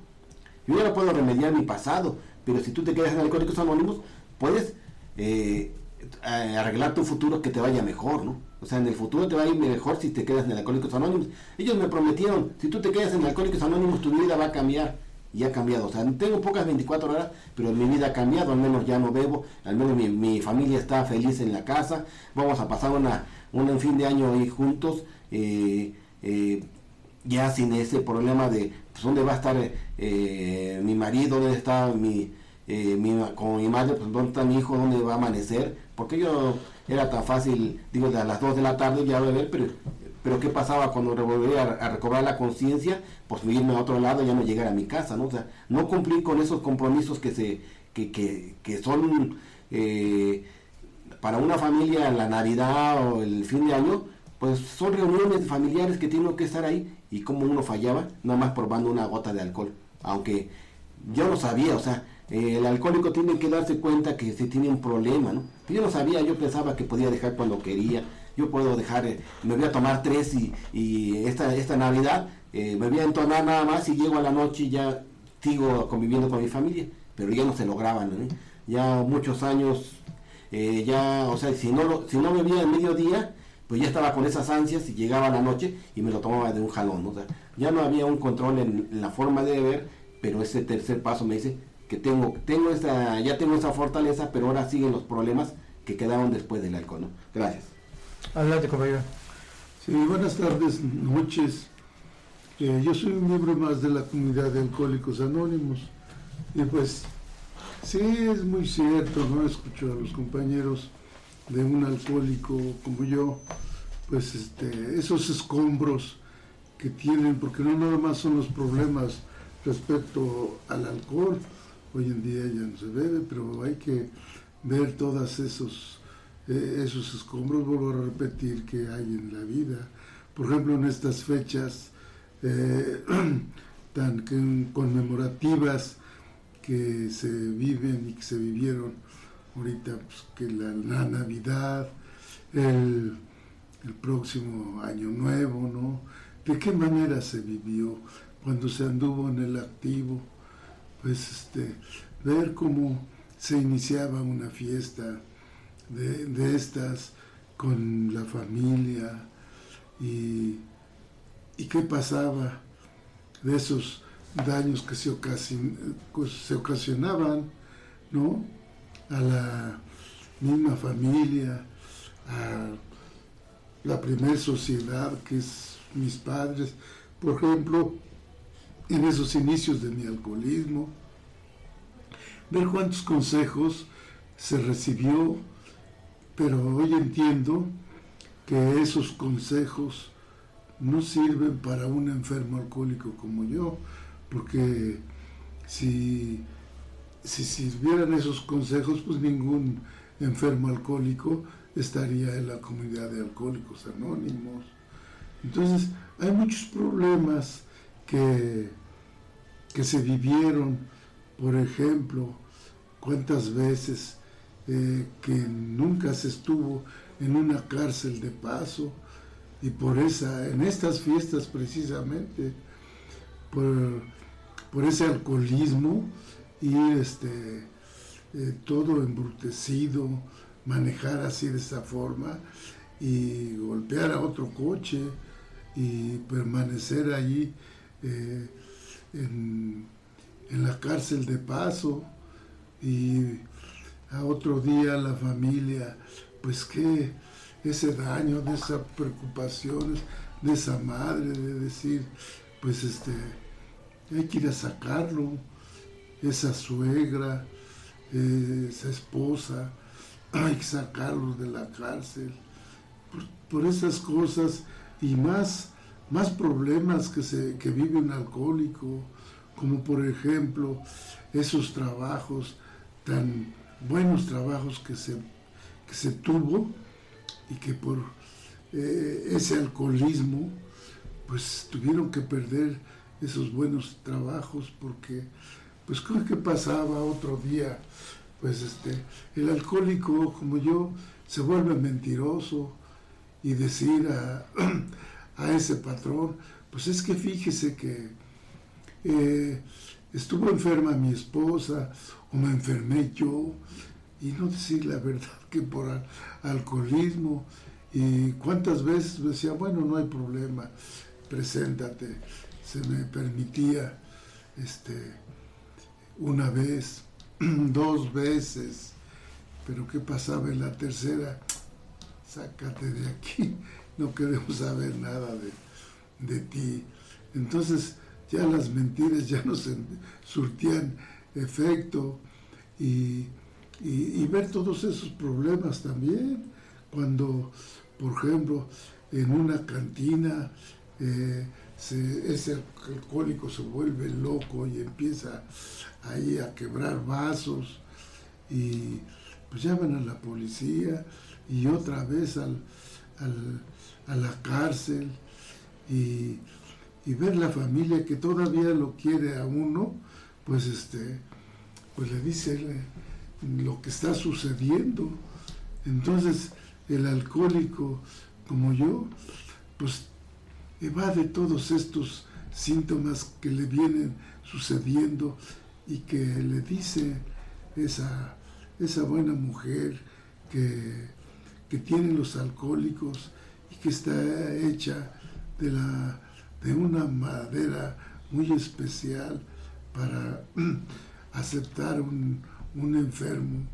Yo ya no puedo remediar mi pasado, pero si tú te quedas en Alcohólicos Anónimos, puedes eh, arreglar tu futuro que te vaya mejor, ¿no? O sea, en el futuro te va a ir mejor si te quedas en Alcohólicos Anónimos. Ellos me prometieron, si tú te quedas en Alcohólicos Anónimos, tu vida va a cambiar y ha cambiado. O sea, tengo pocas 24 horas, pero mi vida ha cambiado, al menos ya no bebo, al menos mi, familia está feliz en la casa, vamos a pasar una, un fin de año ahí juntos, eh, eh, ya sin ese problema de pues, dónde va a estar eh, mi marido, dónde está mi, mi, con mi madre, pues dónde está mi hijo, dónde va a amanecer, porque yo era tan fácil, digo, a las 2 de la tarde ya beber, pero pero ¿qué pasaba cuando volví a, recobrar la conciencia? Pues irme a otro lado y ya no llegar a mi casa, ¿no? O sea, no cumplir con esos compromisos que, se, que, que, que son eh, para una familia la Navidad o el fin de año, pues son reuniones familiares que tienen que estar ahí y como uno fallaba, nada más probando una gota de alcohol. Aunque yo no sabía, o sea, el alcohólico tiene que darse cuenta que se tiene un problema, ¿no? Yo no sabía, yo pensaba que podía dejar cuando quería, yo puedo dejar, eh, me voy a tomar tres y, esta, esta Navidad eh, me voy a entonar nada más y llego a la noche y ya sigo conviviendo con mi familia, pero ya no se lograban, ya muchos años, eh, ya, o sea, si no, si no bebía en mediodía, pues ya estaba con esas ansias y llegaba la noche y me lo tomaba de un jalón, o sea, ya no había un control en, la forma de beber, pero ese tercer paso me dice que tengo, tengo esa, ya tengo esa fortaleza, pero ahora siguen los problemas que quedaron después del alcohol, ¿no? Gracias. Adelante, compañero. Sí, buenas tardes, noches. Eh, yo soy un miembro más de la comunidad de Alcohólicos Anónimos. Y pues, sí, es muy cierto, ¿no? Escucho a los compañeros de un alcohólico como yo, pues este, esos escombros que tienen, porque no nada más son los problemas respecto al alcohol, hoy en día ya no se bebe, pero hay que ver todos esos, eh, esos escombros, vuelvo a repetir, que hay en la vida. Por ejemplo, en estas fechas eh, tan conmemorativas que se viven y que se vivieron ahorita, pues, que la, Navidad, el, el próximo año nuevo, ¿no? ¿De qué manera se vivió cuando se anduvo en el activo? Pues este, ver cómo se iniciaba una fiesta de, estas con la familia y, qué pasaba de esos daños que se, pues, se ocasionaban ¿no? a la misma familia, a la primera sociedad que es mis padres, por ejemplo, en esos inicios de mi alcoholismo, ver cuántos consejos se recibió, pero hoy entiendo que esos consejos no sirven para un enfermo alcohólico como yo, porque si, si sirvieran esos consejos, pues ningún enfermo alcohólico estaría en la comunidad de alcohólicos anónimos. Entonces, hay muchos problemas que, que se vivieron por ejemplo, cuántas veces eh, que nunca se estuvo en una cárcel de paso y por esa, en estas fiestas precisamente, por, ese alcoholismo y este, eh, todo embrutecido, manejar así de esa forma y golpear a otro coche y permanecer allí eh, en la cárcel de paso y a otro día la familia, pues que ese daño, de esas preocupaciones, de esa madre, de decir, pues este, hay que ir a sacarlo, esa suegra, esa esposa, hay que sacarlo de la cárcel, por, esas cosas y más, más problemas que, se, que vive un alcohólico, como por ejemplo esos trabajos, tan buenos trabajos que se, se tuvo y que por eh, ese alcoholismo pues tuvieron que perder esos buenos trabajos porque pues creo que pasaba otro día pues este el alcohólico como yo se vuelve mentiroso y decir a, a ese patrón pues es que fíjese que eh, estuvo enferma mi esposa o me enfermé yo y no decir la verdad que por alcoholismo y cuántas veces decía, bueno, no hay problema, preséntate, se me permitía este, una vez, dos veces, pero ¿qué pasaba en la tercera? Sácate de aquí, no queremos saber nada de, de ti. Entonces, ya las mentiras ya no se surtían efecto y, ver todos esos problemas también, cuando, por ejemplo, en una cantina eh, ese alcohólico se vuelve loco y empieza ahí a quebrar vasos y pues llaman a la policía y otra vez al, a la cárcel y y ver la familia que todavía lo quiere a uno, pues este, pues le dice lo que está sucediendo. Entonces el alcohólico como yo, pues evade todos estos síntomas que le vienen sucediendo y que le dice esa, esa buena mujer que, que tienen los alcohólicos está hecha de la de una madera muy especial para aceptar un, enfermo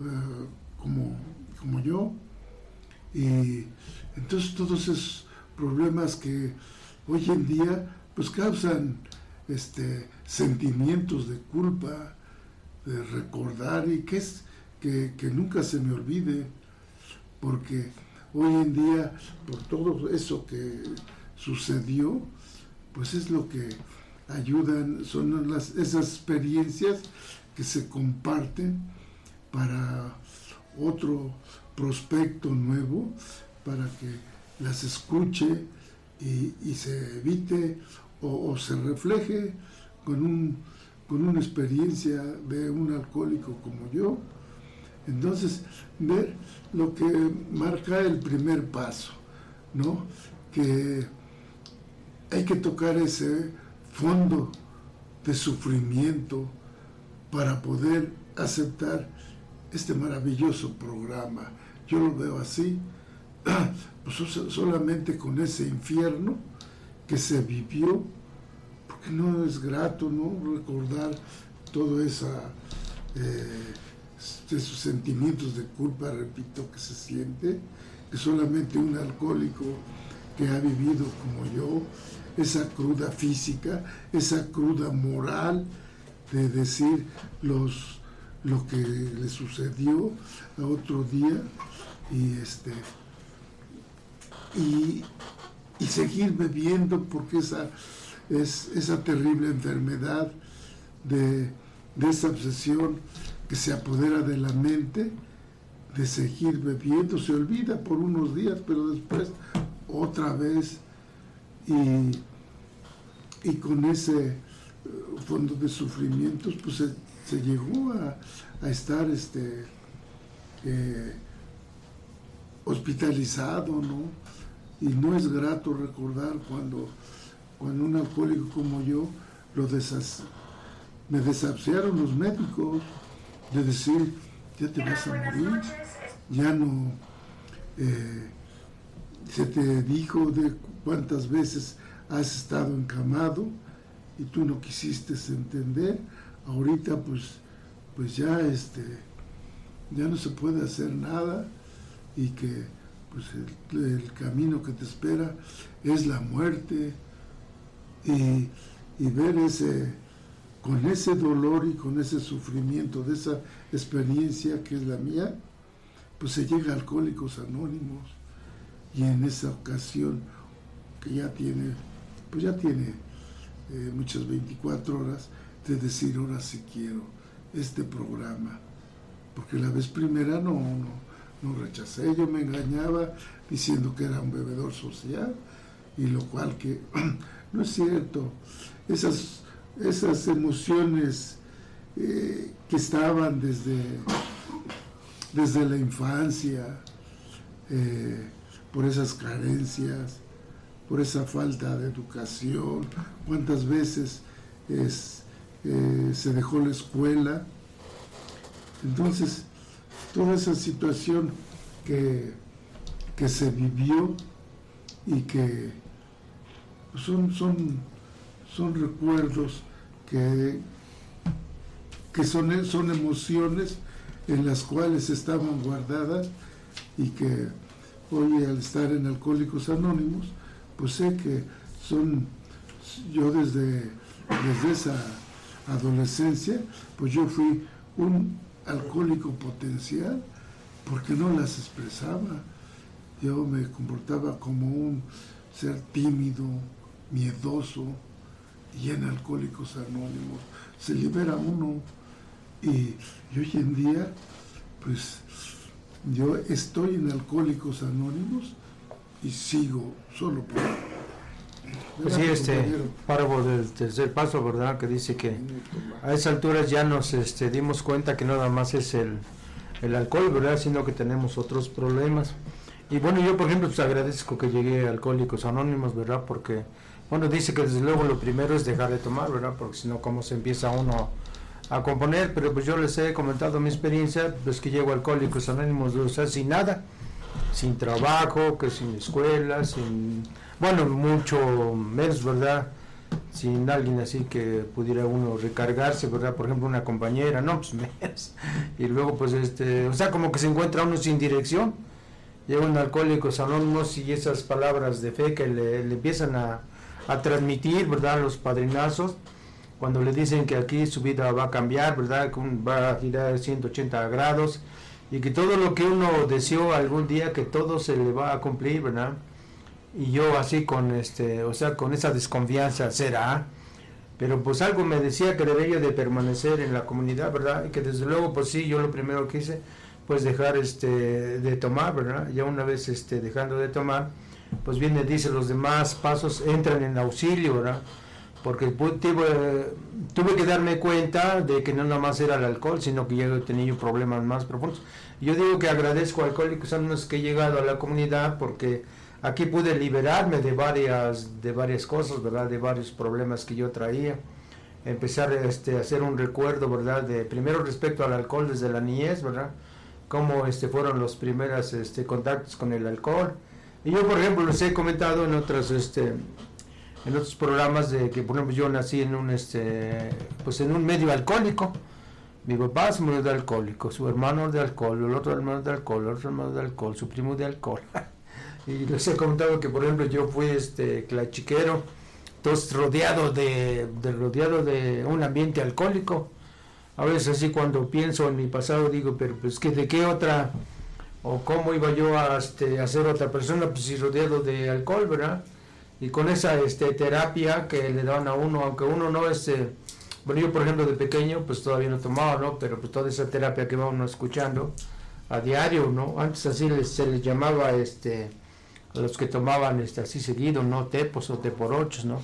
eh, como, como yo. Y entonces todos esos problemas que hoy en día pues causan este, sentimientos de culpa, de recordar y que es que, que nunca se me olvide, porque hoy en día por todo eso que sucedió, pues es lo que ayudan, son las, esas experiencias que se comparten para otro prospecto nuevo, para que las escuche y, se evite o, se refleje con, un, con una experiencia de un alcohólico como yo. Entonces, ver lo que marca el primer paso, ¿no? Que hay que tocar ese fondo de sufrimiento para poder aceptar este maravilloso programa. Yo lo veo así, pues solamente con ese infierno que se vivió, porque no es grato, ¿no? Recordar todo esa, eh, esos sentimientos de culpa, repito, que se siente, que solamente un alcohólico que ha vivido como yo, esa cruda física, esa cruda moral de decir los, lo que le sucedió a otro día y este y, seguir bebiendo porque esa es esa terrible enfermedad de, de esa obsesión que se apodera de la mente de seguir bebiendo, se olvida por unos días, pero después otra vez. Y, y con ese eh, fondo de sufrimientos pues se, llegó a, estar este eh, hospitalizado, ¿no? Y no es grato recordar cuando, cuando un alcohólico como yo lo me desafiaron los médicos de decir, ya te vas a morir, ya no, eh, se te dijo de cuántas veces has estado encamado y tú no quisiste entender, ahorita pues, pues ya, este, ya no se puede hacer nada y que pues el, camino que te espera es la muerte y, y ver ese, con ese dolor y con ese sufrimiento de esa experiencia que es la mía, pues se llega a Alcohólicos Anónimos. Y en esa ocasión que ya tiene, pues ya tiene eh, muchas 24 horas de decir ahora sí quiero este programa, porque la vez primera no, no, rechacé, yo me engañaba diciendo que era un bebedor social, y lo cual que no es cierto, esas, esas emociones eh, que estaban desde, desde la infancia, eh, por esas carencias, por esa falta de educación, cuántas veces es, eh, se dejó la escuela. Entonces, toda esa situación que, que se vivió y que son, son, son recuerdos que, que son, son emociones en las cuales estaban guardadas y que hoy al estar en Alcohólicos Anónimos, pues sé que son, yo desde, desde esa adolescencia, pues yo fui un alcohólico potencial porque no las expresaba. Yo me comportaba como un ser tímido, miedoso, y en Alcohólicos Anónimos se libera uno. Y, y hoy en día, pues yo estoy en Alcohólicos Anónimos y sigo solo por... Pues sí, este párrafo del tercer paso, ¿verdad? Que dice que a esas alturas ya nos este, dimos cuenta que no nada más es el, el alcohol, ¿verdad? Sino que tenemos otros problemas. Y bueno, yo por ejemplo pues agradezco que llegué a Alcohólicos Anónimos, ¿verdad? Porque, bueno, dice que desde luego lo primero es dejar de tomar, ¿verdad? Porque si no, ¿cómo se empieza uno a componer, pero pues yo les he comentado mi experiencia, pues que llego Alcohólicos Anónimos, sin nada, sin trabajo, que sin escuela, sin, bueno, mucho menos, ¿verdad? Sin alguien así que pudiera uno recargarse, ¿verdad? Por ejemplo, una compañera, no, pues menos. Y luego, pues, este, o sea, como que se encuentra uno sin dirección. Llegan Alcohólicos Anónimos y esas palabras de fe que le, le empiezan a, a transmitir, ¿verdad? Los padrinazos cuando le dicen que aquí su vida va a cambiar, ¿verdad? Que va a girar 180 grados y que todo lo que uno deseó algún día, que todo se le va a cumplir, ¿verdad? Y yo así con este, o sea, con esa desconfianza, ¿será? pero pues algo me decía que debería de permanecer en la comunidad, ¿verdad? Y que desde luego, pues sí, yo lo primero que hice, pues dejar este, de tomar, ¿verdad? Ya una vez este, dejando de tomar, pues viene, dice, los demás pasos entran en auxilio, ¿verdad? Porque tuve, tuve que darme cuenta de que no nada más era el alcohol, sino que ya he tenido problemas más profundos. Yo digo que agradezco a Alcohólicos Anónimos que he llegado a la comunidad porque aquí pude liberarme de varias, de varias cosas, ¿verdad? De varios problemas que yo traía. Empezar este, a hacer un recuerdo, ¿verdad? De primero respecto al alcohol desde la niñez, ¿verdad? Cómo este, fueron los primeros este, contactos con el alcohol. Y yo, por ejemplo, les he comentado en otros, este, en otros programas de que, por ejemplo, yo nací en un, este, pues en un medio alcohólico. Mi papá se murió de alcohólico, su hermano de alcohol, el otro hermano de alcohol, el otro hermano de alcohol, su primo de alcohol. y les he contado que, por ejemplo, yo fui este clachiquero, entonces rodeado de, rodeado de un ambiente alcohólico. A veces así cuando pienso en mi pasado digo, pero pues que de qué otra, o cómo iba yo a, este, a ser otra persona, pues si rodeado de alcohol, ¿verdad? Y con esa este, terapia que le dan a uno, aunque uno no es... Eh, bueno, yo por ejemplo de pequeño pues todavía no tomaba, ¿no? Pero pues toda esa terapia que vamos escuchando a diario, ¿no? Antes así se les llamaba este a los que tomaban este así seguido, ¿no? Tepos o teporochos, ¿no?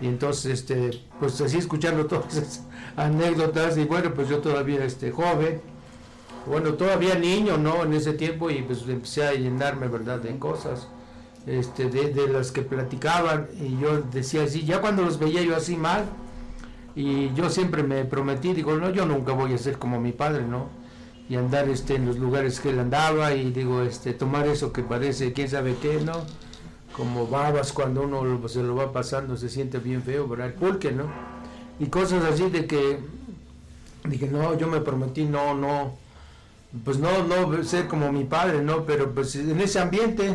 Y entonces este pues así escuchando todas esas anécdotas y bueno, pues yo todavía este joven, bueno, todavía niño, ¿no? En ese tiempo y pues empecé a llenarme, ¿verdad? De cosas. Este, de, las que platicaban y yo decía así, ya cuando los veía yo así mal, y yo siempre me prometí, digo, no, yo nunca voy a ser como mi padre, ¿no? Y andar este, en los lugares que él andaba y digo, este, tomar eso que parece, quién sabe qué, ¿no? Como babas cuando uno se lo va pasando, se siente bien feo, ¿verdad? El pulque, ¿no? Y cosas así de que, dije, no, yo me prometí, no, no, pues no, no ser como mi padre, ¿no? Pero pues en ese ambiente,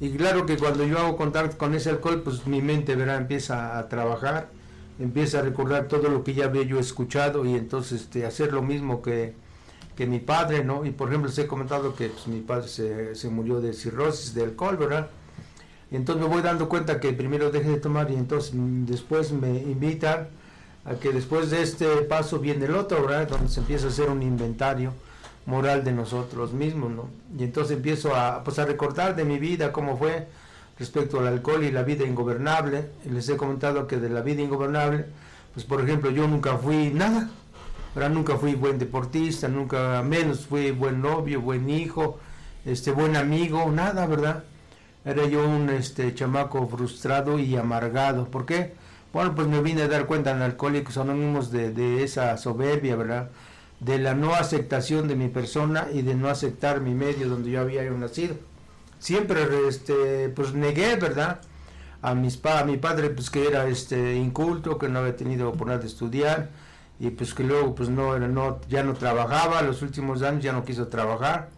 y claro que cuando yo hago contacto con ese alcohol, pues mi mente, ¿verdad? Empieza a trabajar empieza a recordar todo lo que ya había yo escuchado y entonces este, hacer lo mismo que, que, mi padre, ¿no? Y por ejemplo, les he comentado que pues, mi padre se, se, murió de cirrosis de alcohol, ¿verdad? Entonces me voy dando cuenta que primero deje de tomar y entonces mm, después me invitan a que después de este paso viene el otro, ¿verdad? Donde se empieza a hacer un inventario moral de nosotros mismos, ¿no? Y entonces empiezo a, pues, a recordar de mi vida cómo fue, respecto al alcohol y la vida ingobernable. Les he comentado que de la vida ingobernable, pues por ejemplo, yo nunca fui nada, ¿verdad? nunca fui buen deportista, nunca menos fui buen novio, buen hijo, este buen amigo, nada, ¿verdad? Era yo un este chamaco frustrado y amargado. ¿Por qué? Bueno, pues me vine a dar cuenta en Alcohólicos Anónimos de, de esa soberbia, ¿verdad? De la no aceptación de mi persona y de no aceptar mi medio donde yo había nacido. Siempre este pues negué verdad a mis pa a mi padre pues que era este inculto que no había tenido oportunidad de estudiar y pues que luego pues no no ya no trabajaba los últimos años ya no quiso trabajar.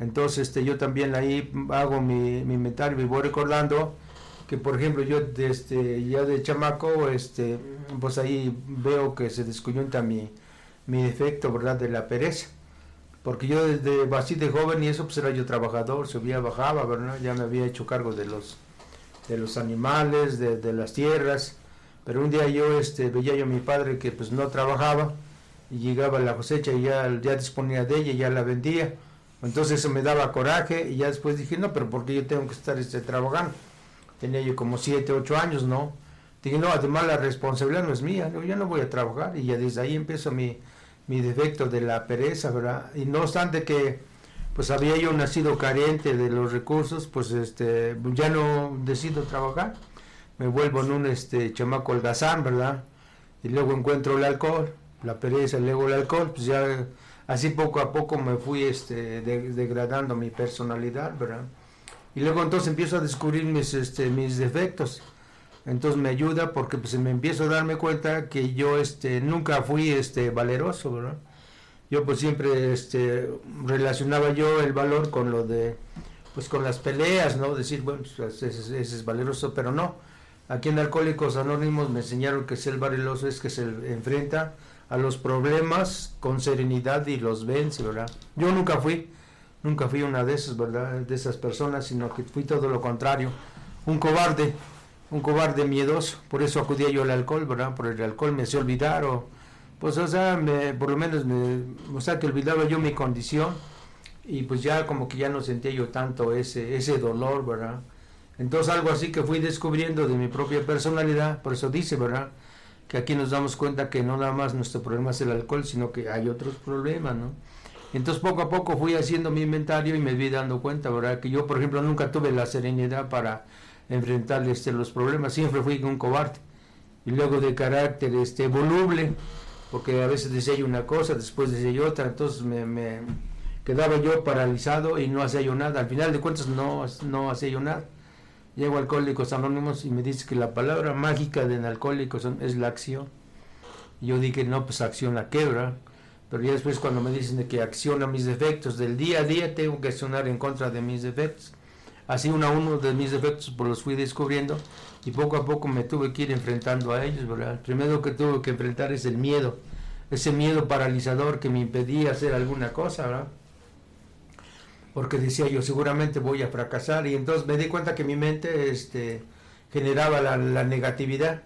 Entonces este yo también ahí hago mi, mi inventario y voy recordando que por ejemplo yo este ya de chamaco este pues ahí veo que se descuyunta mi mi defecto verdad de la pereza porque yo desde de joven y eso pues era yo trabajador, subía, bajaba, ¿verdad? Ya me había hecho cargo de los de los animales, de, las tierras, pero un día yo este veía yo a mi padre que pues no trabajaba y llegaba la cosecha y ya, ya disponía de ella y ya la vendía. Entonces eso me daba coraje y ya después dije, no, pero porque yo tengo que estar este, trabajando? Tenía yo como 7, 8 años, ¿no? Dije, no, además la responsabilidad no es mía, yo no voy a trabajar y ya desde ahí empiezo mi, mi defecto de la pereza, ¿verdad? Y no obstante que pues había yo nacido carente de los recursos, pues este ya no decido trabajar, me vuelvo en un este chamaco holgazán, ¿verdad? Y luego encuentro el alcohol, la pereza, luego el alcohol, pues ya así poco a poco me fui este degradando mi personalidad, ¿verdad? Y luego entonces empiezo a descubrir mis este mis defectos entonces me ayuda porque pues me empiezo a darme cuenta que yo este nunca fui este valeroso ¿verdad? yo pues siempre este relacionaba yo el valor con lo de pues con las peleas no decir bueno pues, ese, es valeroso pero no. Aquí en Alcohólicos Anónimos me enseñaron que ser valeroso es que se enfrenta a los problemas con serenidad y los vence verdad yo nunca fui nunca fui una de esas verdad de esas personas sino que fui todo lo contrario un cobarde un cobarde miedoso, por eso acudía yo al alcohol, ¿verdad? Por el alcohol me hacía olvidar o, pues, o sea, por lo menos, me, o sea, que olvidaba yo mi condición y pues ya como que ya no sentía yo tanto ese, ese dolor, ¿verdad? Entonces algo así que fui descubriendo de mi propia personalidad, por eso dice, ¿verdad? Que aquí nos damos cuenta que no nada más nuestro problema es el alcohol, sino que hay otros problemas, ¿no? Entonces poco a poco fui haciendo mi inventario y me vi dando cuenta, ¿verdad? Que yo, por ejemplo, nunca tuve la serenidad para enfrentar este, los problemas, siempre fui un cobarde. Y luego de carácter este, voluble, porque a veces decía una cosa, después decía otra, entonces me, quedaba yo paralizado y no hacía yo nada. Al final de cuentas no, no hacía yo nada. Llego a Alcohólicos Anónimos y me dice que la palabra mágica de Alcohólicos es la acción. Yo dije, no, pues acción la quebra. Pero ya después cuando me dicen de que acciona mis defectos, del día a día tengo que accionar en contra de mis defectos. Así uno a uno de mis defectos pues los fui descubriendo y poco a poco me tuve que ir enfrentando a ellos, ¿verdad? El primero que tuve que enfrentar es el miedo, ese miedo paralizador que me impedía hacer alguna cosa, ¿verdad? Porque decía yo, seguramente voy a fracasar y entonces me di cuenta que mi mente este, generaba la, la negatividad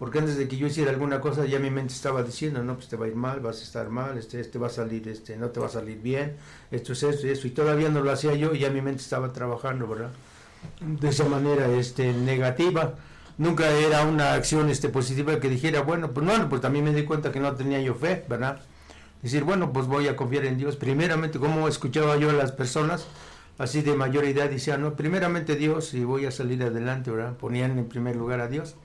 porque antes de que yo hiciera alguna cosa ya mi mente estaba diciendo, no, pues te va a ir mal, vas a estar mal, este, este va a salir, este, no te va a salir bien, esto es esto y eso, y todavía no lo hacía yo y ya mi mente estaba trabajando, ¿verdad? De esa manera este, negativa, nunca era una acción este, positiva que dijera, bueno, pues no, pues también me di cuenta que no tenía yo fe, ¿verdad? Decir, bueno, pues voy a confiar en Dios, primeramente, como escuchaba yo a las personas, así de mayor edad, decían, no, primeramente Dios y voy a salir adelante, ¿verdad? Ponían en primer lugar a Dios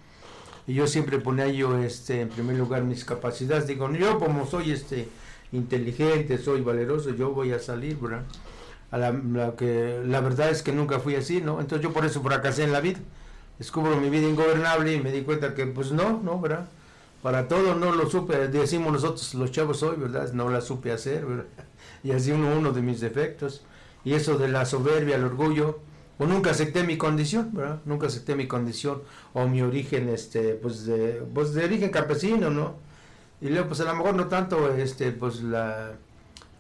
y yo siempre ponía yo este en primer lugar mis capacidades. Digo yo como soy este inteligente soy valeroso yo voy a salir ¿verdad? a la, que la verdad es que nunca fui así no entonces yo por eso fracasé en la vida. Descubro mi vida ingobernable y me di cuenta que pues no no verdad para todo no lo supe decimos nosotros los chavos hoy verdad no la supe hacer ¿verdad? y así uno uno de mis defectos. Y eso de la soberbia el orgullo o nunca acepté mi condición, ¿verdad? Nunca acepté mi condición o mi origen, este, pues de, pues de origen campesino, ¿no? Y luego, pues a lo mejor no tanto, este, pues la,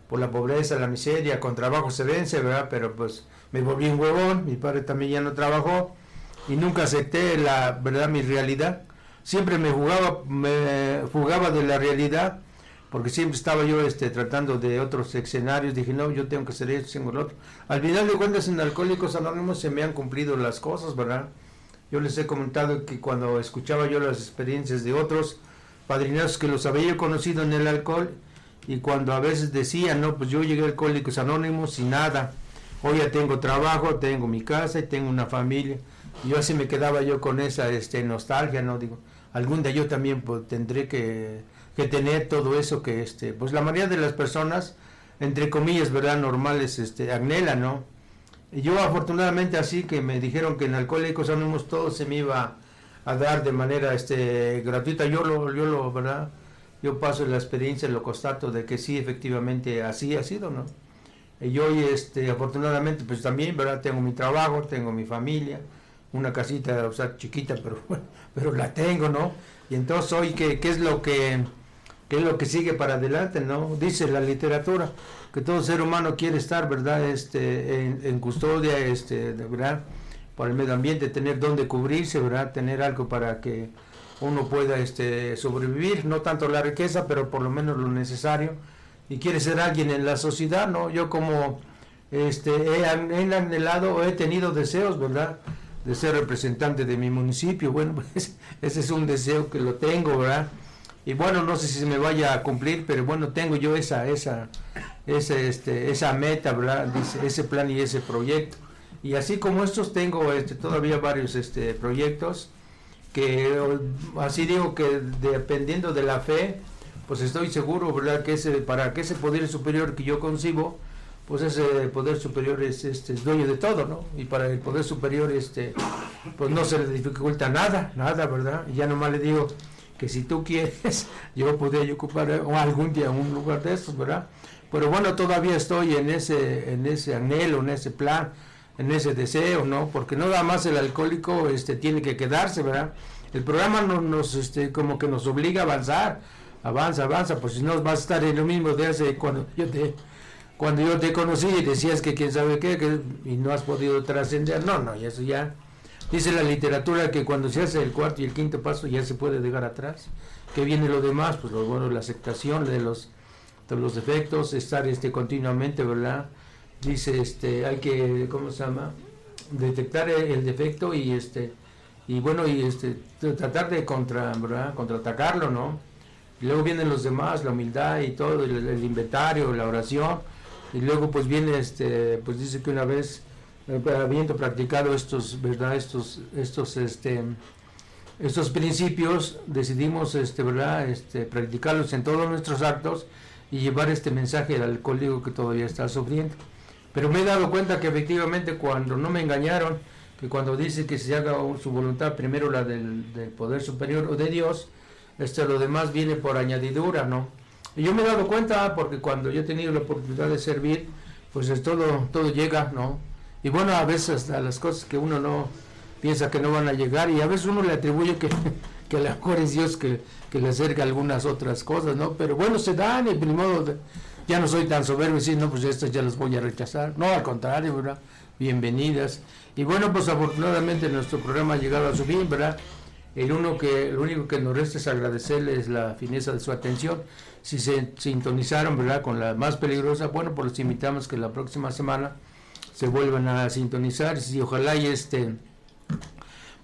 por la pobreza, la miseria, con trabajo se vence, ¿verdad? Pero pues me volví un huevón, mi padre también ya no trabajó y nunca acepté la, ¿verdad? Mi realidad. Siempre me jugaba, me jugaba de la realidad porque siempre estaba yo este, tratando de otros escenarios, dije, no, yo tengo que hacer esto, tengo lo otro. Al final de cuentas, en Alcohólicos Anónimos se me han cumplido las cosas, ¿verdad? Yo les he comentado que cuando escuchaba yo las experiencias de otros padrinos que los había conocido en el alcohol, y cuando a veces decían, no, pues yo llegué a Alcohólicos Anónimos y nada, hoy ya tengo trabajo, tengo mi casa y tengo una familia, yo así me quedaba yo con esa este, nostalgia, ¿no? Digo, algún día yo también pues, tendré que que tener todo eso que este pues la mayoría de las personas entre comillas verdad normales este anhelan no yo afortunadamente así que me dijeron que en alcohólicos anónimos todo se me iba a dar de manera este gratuita. Yo lo yo lo verdad yo paso la experiencia lo constato de que sí efectivamente así ha sido no y yo este afortunadamente pues también verdad tengo mi trabajo tengo mi familia una casita o sea chiquita pero pero la tengo no y entonces hoy qué, qué es lo que que es lo que sigue para adelante, ¿no? Dice la literatura que todo ser humano quiere estar, ¿verdad? Este, en, custodia, este, ¿verdad? Para el medio ambiente, tener donde cubrirse, ¿verdad? Tener algo para que uno pueda este, sobrevivir, no tanto la riqueza, pero por lo menos lo necesario. Y quiere ser alguien en la sociedad, ¿no? Yo como este, he, he anhelado, he tenido deseos, ¿verdad? De ser representante de mi municipio. Bueno, pues ese es un deseo que lo tengo, ¿verdad? Y bueno, no sé si se me vaya a cumplir, pero bueno, tengo yo esa, esa, ese, este, esa meta, ¿verdad? Dice, ese plan y ese proyecto. Y así como estos tengo este, todavía varios este, proyectos que así digo que dependiendo de la fe, pues estoy seguro, ¿verdad? Que ese, para que ese poder superior que yo concibo, pues ese poder superior es, este, es dueño de todo, ¿no? Y para el poder superior, este, pues no se le dificulta nada, nada, ¿verdad? Y ya nomás le digo, que si tú quieres, yo podría ocupar algún día un lugar de estos, ¿verdad? Pero bueno, todavía estoy en ese, en ese anhelo, en ese plan, en ese deseo, ¿no? Porque no nada más el alcohólico este, tiene que quedarse, ¿verdad? El programa nos, nos este, como que nos obliga a avanzar, avanza, avanza, pues si no vas a estar en lo mismo de hace cuando yo te cuando yo te conocí y decías que quién sabe qué, y no has podido trascender, no, no, y eso ya Dice la literatura que cuando se hace el cuarto y el quinto paso ya se puede dejar atrás. ¿Qué viene lo demás? Pues lo bueno, la aceptación de los, de los defectos, estar este continuamente, ¿verdad? Dice, este, hay que, ¿cómo se llama? Detectar el, defecto y este, y bueno, y este, tratar de contra, contraatacarlo, ¿no? Luego vienen los demás, la humildad y todo, el, el inventario, la oración, y luego pues viene, este, pues dice que una vez habiendo practicado estos, ¿verdad? Estos, estos, este, estos principios, decidimos, este, ¿verdad? Este, practicarlos en todos nuestros actos y llevar este mensaje al alcohólico que todavía está sufriendo. Pero me he dado cuenta que efectivamente cuando no me engañaron, que cuando dice que se haga su voluntad, primero la del, del poder superior o de Dios, este, lo demás viene por añadidura, ¿no? Y yo me he dado cuenta porque cuando yo he tenido la oportunidad de servir, pues es todo, todo llega, ¿no? Y bueno, a veces a las cosas que uno no piensa que no van a llegar y a veces uno le atribuye que, que a lo mejor es Dios que, que le acerca algunas otras cosas, ¿no? Pero bueno, se dan y de modo ya no soy tan soberbio y decir, no, pues estas ya las voy a rechazar. No, al contrario, ¿verdad? Bienvenidas. Y bueno, pues afortunadamente nuestro programa ha llegado a su fin, ¿verdad? El, uno que, lo único que nos resta es agradecerles la fineza de su atención. Si se sintonizaron, ¿verdad? Con la más peligrosa, bueno, pues los invitamos que la próxima semana se vuelvan a sintonizar y ojalá y este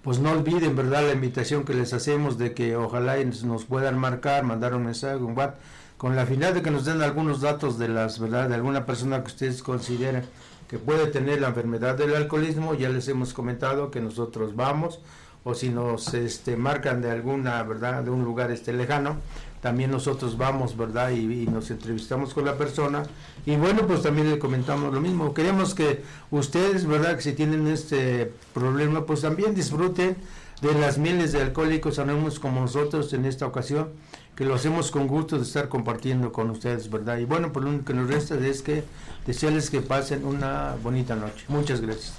pues no olviden verdad la invitación que les hacemos de que ojalá nos puedan marcar mandar un mensaje un WhatsApp con la finalidad de que nos den algunos datos de las verdad de alguna persona que ustedes consideren que puede tener la enfermedad del alcoholismo ya les hemos comentado que nosotros vamos o si nos este marcan de alguna verdad de un lugar este lejano también nosotros vamos, ¿verdad? Y, nos entrevistamos con la persona. Y bueno, pues también le comentamos lo mismo. Queremos que ustedes, ¿verdad? Que si tienen este problema, pues también disfruten de las mieles de alcohólicos anónimos como nosotros en esta ocasión, que lo hacemos con gusto de estar compartiendo con ustedes, ¿verdad? Y bueno, pues lo único que nos resta es que desearles que pasen una bonita noche. Muchas gracias.